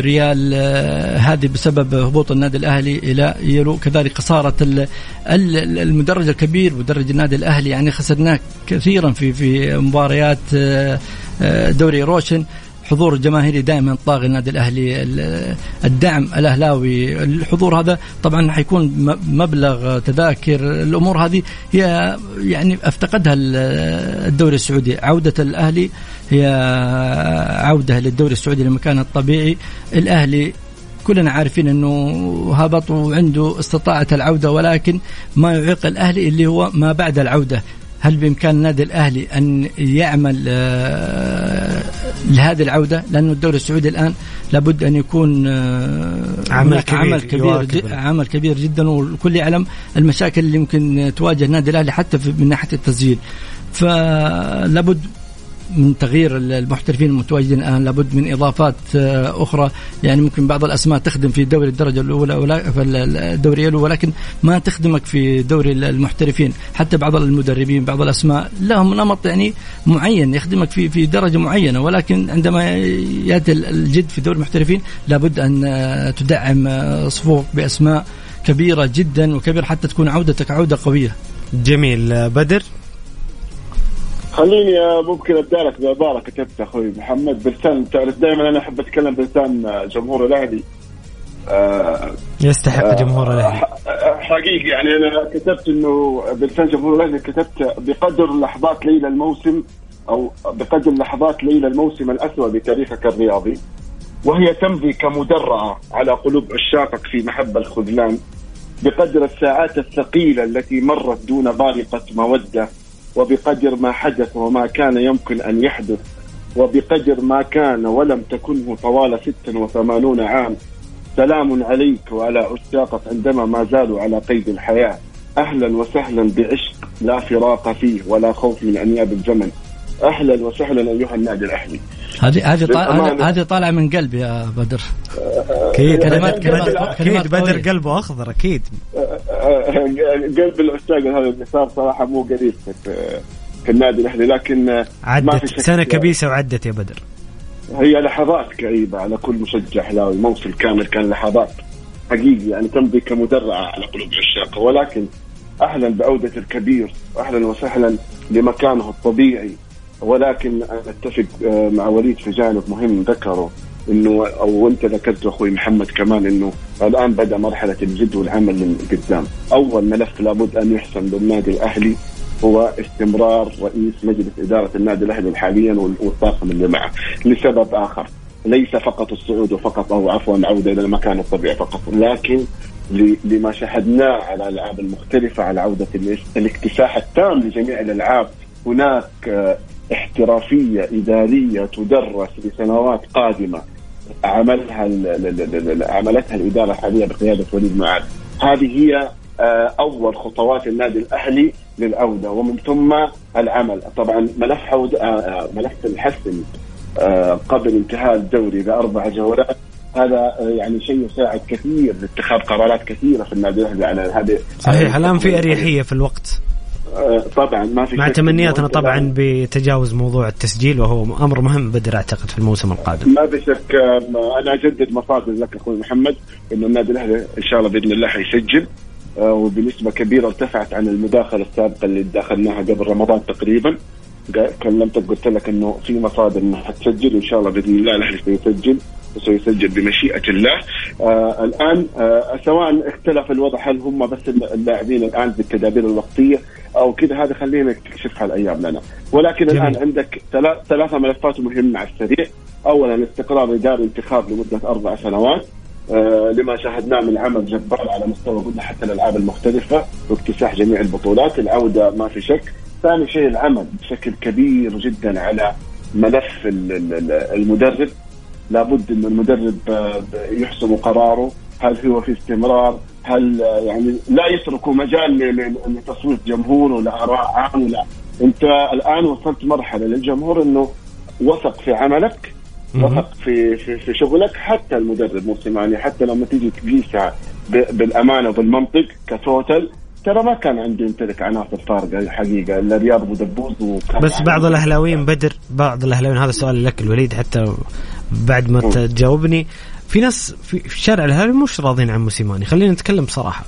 B: ريال آه، هذه بسبب هبوط النادي الأهلي إلى يلو. كذلك خسارة ال- ال- المدرج الكبير مدرج النادي الأهلي. يعني خسرناه كثيرا في في مباريات آه، آه، دوري روشن. حضور الجماهيري دائما طاغي النادي الأهلي. ال- الدعم الأهلاوي الحضور هذا طبعا حيكون مبلغ تذاكر. الأمور هذه هي يعني أفتقدها ال- الدوري السعودي. عودة الأهلي عودة للدوري السعودي لمكانه الطبيعي. الأهلي كلنا عارفين إنه هبط وعنده استطاعة العودة ولكن ما يعيق الأهلي اللي هو ما بعد العودة. هل بإمكان النادي الأهلي أن يعمل آه، لهذه العودة؟ لأنه الدوري السعودي الآن لابد أن يكون آه،
A: عمل كبير
B: عمل كبير
A: ال-
B: عمل كبير جدا والكل يعلم المشاكل اللي يمكن تواجه النادي الأهلي حتى من ناحية التسجيل. فلابد من تغيير المحترفين المتواجدين الآن لابد من إضافات آه، أخرى. يعني ممكن بعض الأسماء تخدم في دوري الدرجة الأولى ولا في الدوري الأولى ولكن ما تخدمك في دوري المحترفين. حتى بعض المدربين بعض الأسماء لهم نمط يعني معين يخدمك في في درجة معينة. ولكن عندما يأتي الجد في دوري المحترفين لابد أن آه، تدعم آه، صفوفك بأسماء كبيرة جدا وكبيرة حتى تكون عودتك عودة قوية.
A: جميل. بدر؟
C: خليني آه، ممكن أبدأ لك بعباره كتبتها أخوي محمد. بلسان تعرف دائما أنا أحب أتكلم بلسان آه، جمهور الأهلي. آه،
A: يستحق جمهور الأهلي.
C: ح- حقيقي يعني أنا كتبت إنه بلسان جمهور الأهلي كتبت بقدر لحظات ليلى الموسم أو بقدر لحظات ليلى الموسم الأسود بتاريخك الرياضي وهي تمضي كمدرعة على قلوب عشاقك في محبة الخذلان بقدر الساعات الثقيلة التي مرت دون بارقه مودة وبقدر ما حدث وما كان يمكن أن يحدث وبقدر ما كان ولم تكنه طوال 86 عام. سلام عليك وعلى عشاقك عندما ما زالوا على قيد الحياة. أهلا وسهلا بعشق لا فراق فيه ولا خوف من أنياب الزمن أهلا وسهلا أيها النادي الأهلي.
B: هذه هذه. هذه طالعة من قلبي يا بدر.
A: أكيد
B: كلمات-
A: بدر-
B: كلمات-
A: بدر-
B: كلمات
A: أكيد بدر
B: قوية.
A: قلبه أخضر أكيد.
C: قلب العشاق هذا اللي صار صراحة مو قليل في, النادي الأهلي لكن ما في
A: عدت سنة كبيسة وعدت يا بدر.
C: هي لحظات كئيبة على كل مشجع أهلاوي موسم كامل كان لحظات حقيقي يعني تمضي كمدرعة على قلوب عشاقه ولكن أهلا بعودة الكبير أهلا وسهلا لمكانه الطبيعي. ولكن أنا أتفق آه، مع وليد في جانب مهم ذكره. إنه أو انت ذكرته أخوي محمد كمان إنه الآن بدأ مرحلة الجد والعمل قدام، أول ملف لابد أن يحسم للنادي الأهلي هو استمرار رئيس مجلس إدارة النادي الأهلي حاليا وال- والطاقم اللي معه. لسبب آخر ليس فقط الصعود فقط أو عفوا عوده إلى المكان الطبيعي فقط لكن لما شاهدناه على الألعاب المختلفة على عودة الاكتساح التام لجميع الألعاب هناك آه، احترافية إدارية تدرس لسنوات قادمة. عملها عملتها الإدارة الحالية بقيادة وليد معاذ. هذه هي آه، أول خطوات النادي الأهلي للعودة ومن ثم العمل. طبعا ملف عود ملف الحسم قبل انتهاء الدوري باربع جولات. هذا يعني شيء يساعد كثير لاتخاذ قرارات كثيرة في النادي الأهلي على هذه
A: صحيح الآن في أريحية في الوقت.
C: آه، طبعا ما في
A: مع تمنياتنا طبعا بتجاوز موضوع التسجيل وهو أمر مهم بدر أعتقد في الموسم القادم.
C: ما في شك أنا أجدد مصادر لك أخوي محمد إنه النادي الأهلي إن شاء الله بإذن الله حيسجل. آه، وبنسبة كبيرة ارتفعت عن المداخلة السابقة اللي دخلناها قبل رمضان تقريبا. كلمتك قلت لك إنه في مصادر إنها حتسجل وإن شاء الله بإذن الله الأهلي سيسجل. وسيسجل بمشيئة الله. آه الآن آه سواء اختلف الوضع هل هم بس اللاعبين الآن بالتدابير الوقتية أو كذا هذا خلينا نكتشفها الأيام لنا. ولكن جميل. الآن عندك ثلاثة ملفات مهمة على السريع. أولا استقرار إداري انتخاب لمدة أربع سنوات. آه لما شاهدناه من عمل جبار على مستوى قلنا حتى الألعاب المختلفة واكتساح جميع البطولات العودة ما في شك. ثاني شيء العمل بشكل كبير جدا على ملف المدرب. لابد إن المدرب آه، يحسم قراره. هل هو في استمرار؟ هل آه، يعني لا يتركوا مجال لتصويت جمهور ولا آراء عام ولا أنت الآن وصلت مرحلة للجمهور إنه وثق في عملك وثق في في في شغلك. حتى المدرب موسيماني حتى لما تيجي تقيسها بالأمانة وبالمنطق كتوتل ترى ما كان عنده يمتلك عناصر فارقه الحقيقة إلا رياض ودبوس
A: بس بعض الأهلاويين بدر بعض الأهلاويين هذا سؤال لك الوليد حتى بعد ما تجاوبني. في ناس في شارع الأهلي مش راضين عن موسيماني. خلينا نتكلم بصراحه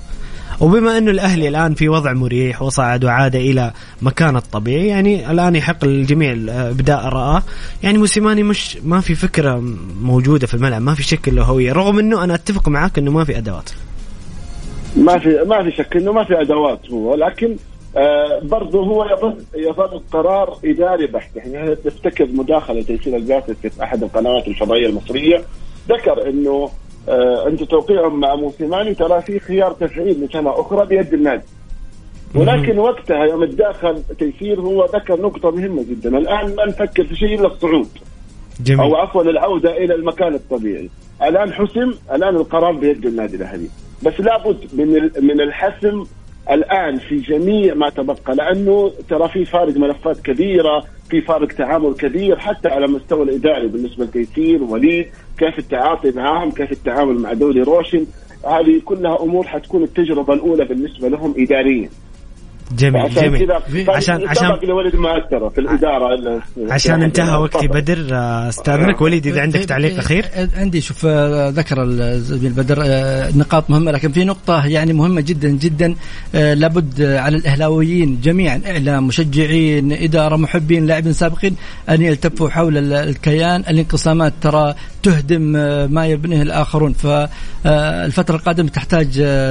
A: وبما أنه الأهلي الآن في وضع مريح وصعد وعاد إلى مكانه الطبيعي يعني الآن يحق للجميع إبداء راه يعني موسيماني مش ما في فكرة موجودة في الملعب ما في شكل له هوية. رغم أنه أنا أتفق معاك أنه ما في أدوات.
C: ما في ما في شك إنه ما في أدوات هو لكن آه برضه هو يظل قرار إداري بحت. يعني تفتكر مداخلة تيسير الجاسس في أحد القنوات الفضائية المصرية ذكر إنه آه عند توقيعهم مع موسيماني ترى في خيار تفعيل لسنة أخرى بيد النادي. ولكن وقتها يوم تداخل تيسير هو ذكر نقطة مهمة جدا. الآن ما نفكر في شيء إلا الصعود. جميل. أو عفوا العودة إلى المكان الطبيعي. الآن حسم الآن القرار بيد النادي الأهلي. بس لابد من من الحسم الآن في جميع ما تبقى لأنه ترى في فارق ملفات كبيرة في فارق تعامل كبير حتى على المستوى الإداري بالنسبة لتيسير وليد كيف التعاطي معهم كيف التعامل مع دوري روشن هذه كلها أمور حتكون التجربة الأولى بالنسبة لهم اداريا.
A: جميل عشان جميل.
C: عشان عشان ما اثر في الإدارة
A: عشان انتهى وقتي بدر آه، استاذنك وليد إذا عندك تعليق أخير.
B: عندي شوف آه، ذكر الزميل بدر آه، نقاط مهمة لكن في نقطة يعني مهمة جدا جدا لابد على الأهلاويين جميعا إعلام مشجعين إدارة محبين لاعبين سابقين أن يلتفوا حول الكيان الانقسامات ترى تهدم ما يبنيه الآخرون. فالفترة القادمة تحتاج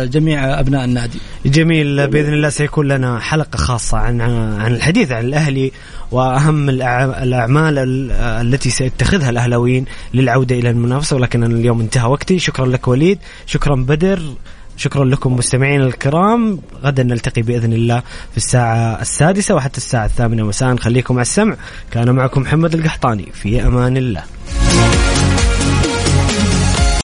B: جميع أبناء النادي.
A: جميل. بإذن الله سيكون لنا حلقة خاصة عن عن الحديث عن الأهلي وأهم الأعمال التي سيتخذها الأهلاويين للعودة إلى المنافسة. ولكن اليوم انتهى وقتي. شكرا لك وليد. شكرا بدر. شكرا لكم مستمعين الكرام. غدا نلتقي بإذن الله في الساعة السادسة وحتى الساعة الثامنة مساء. خليكم على السمع. كان معكم محمد القحطاني. في أمان الله.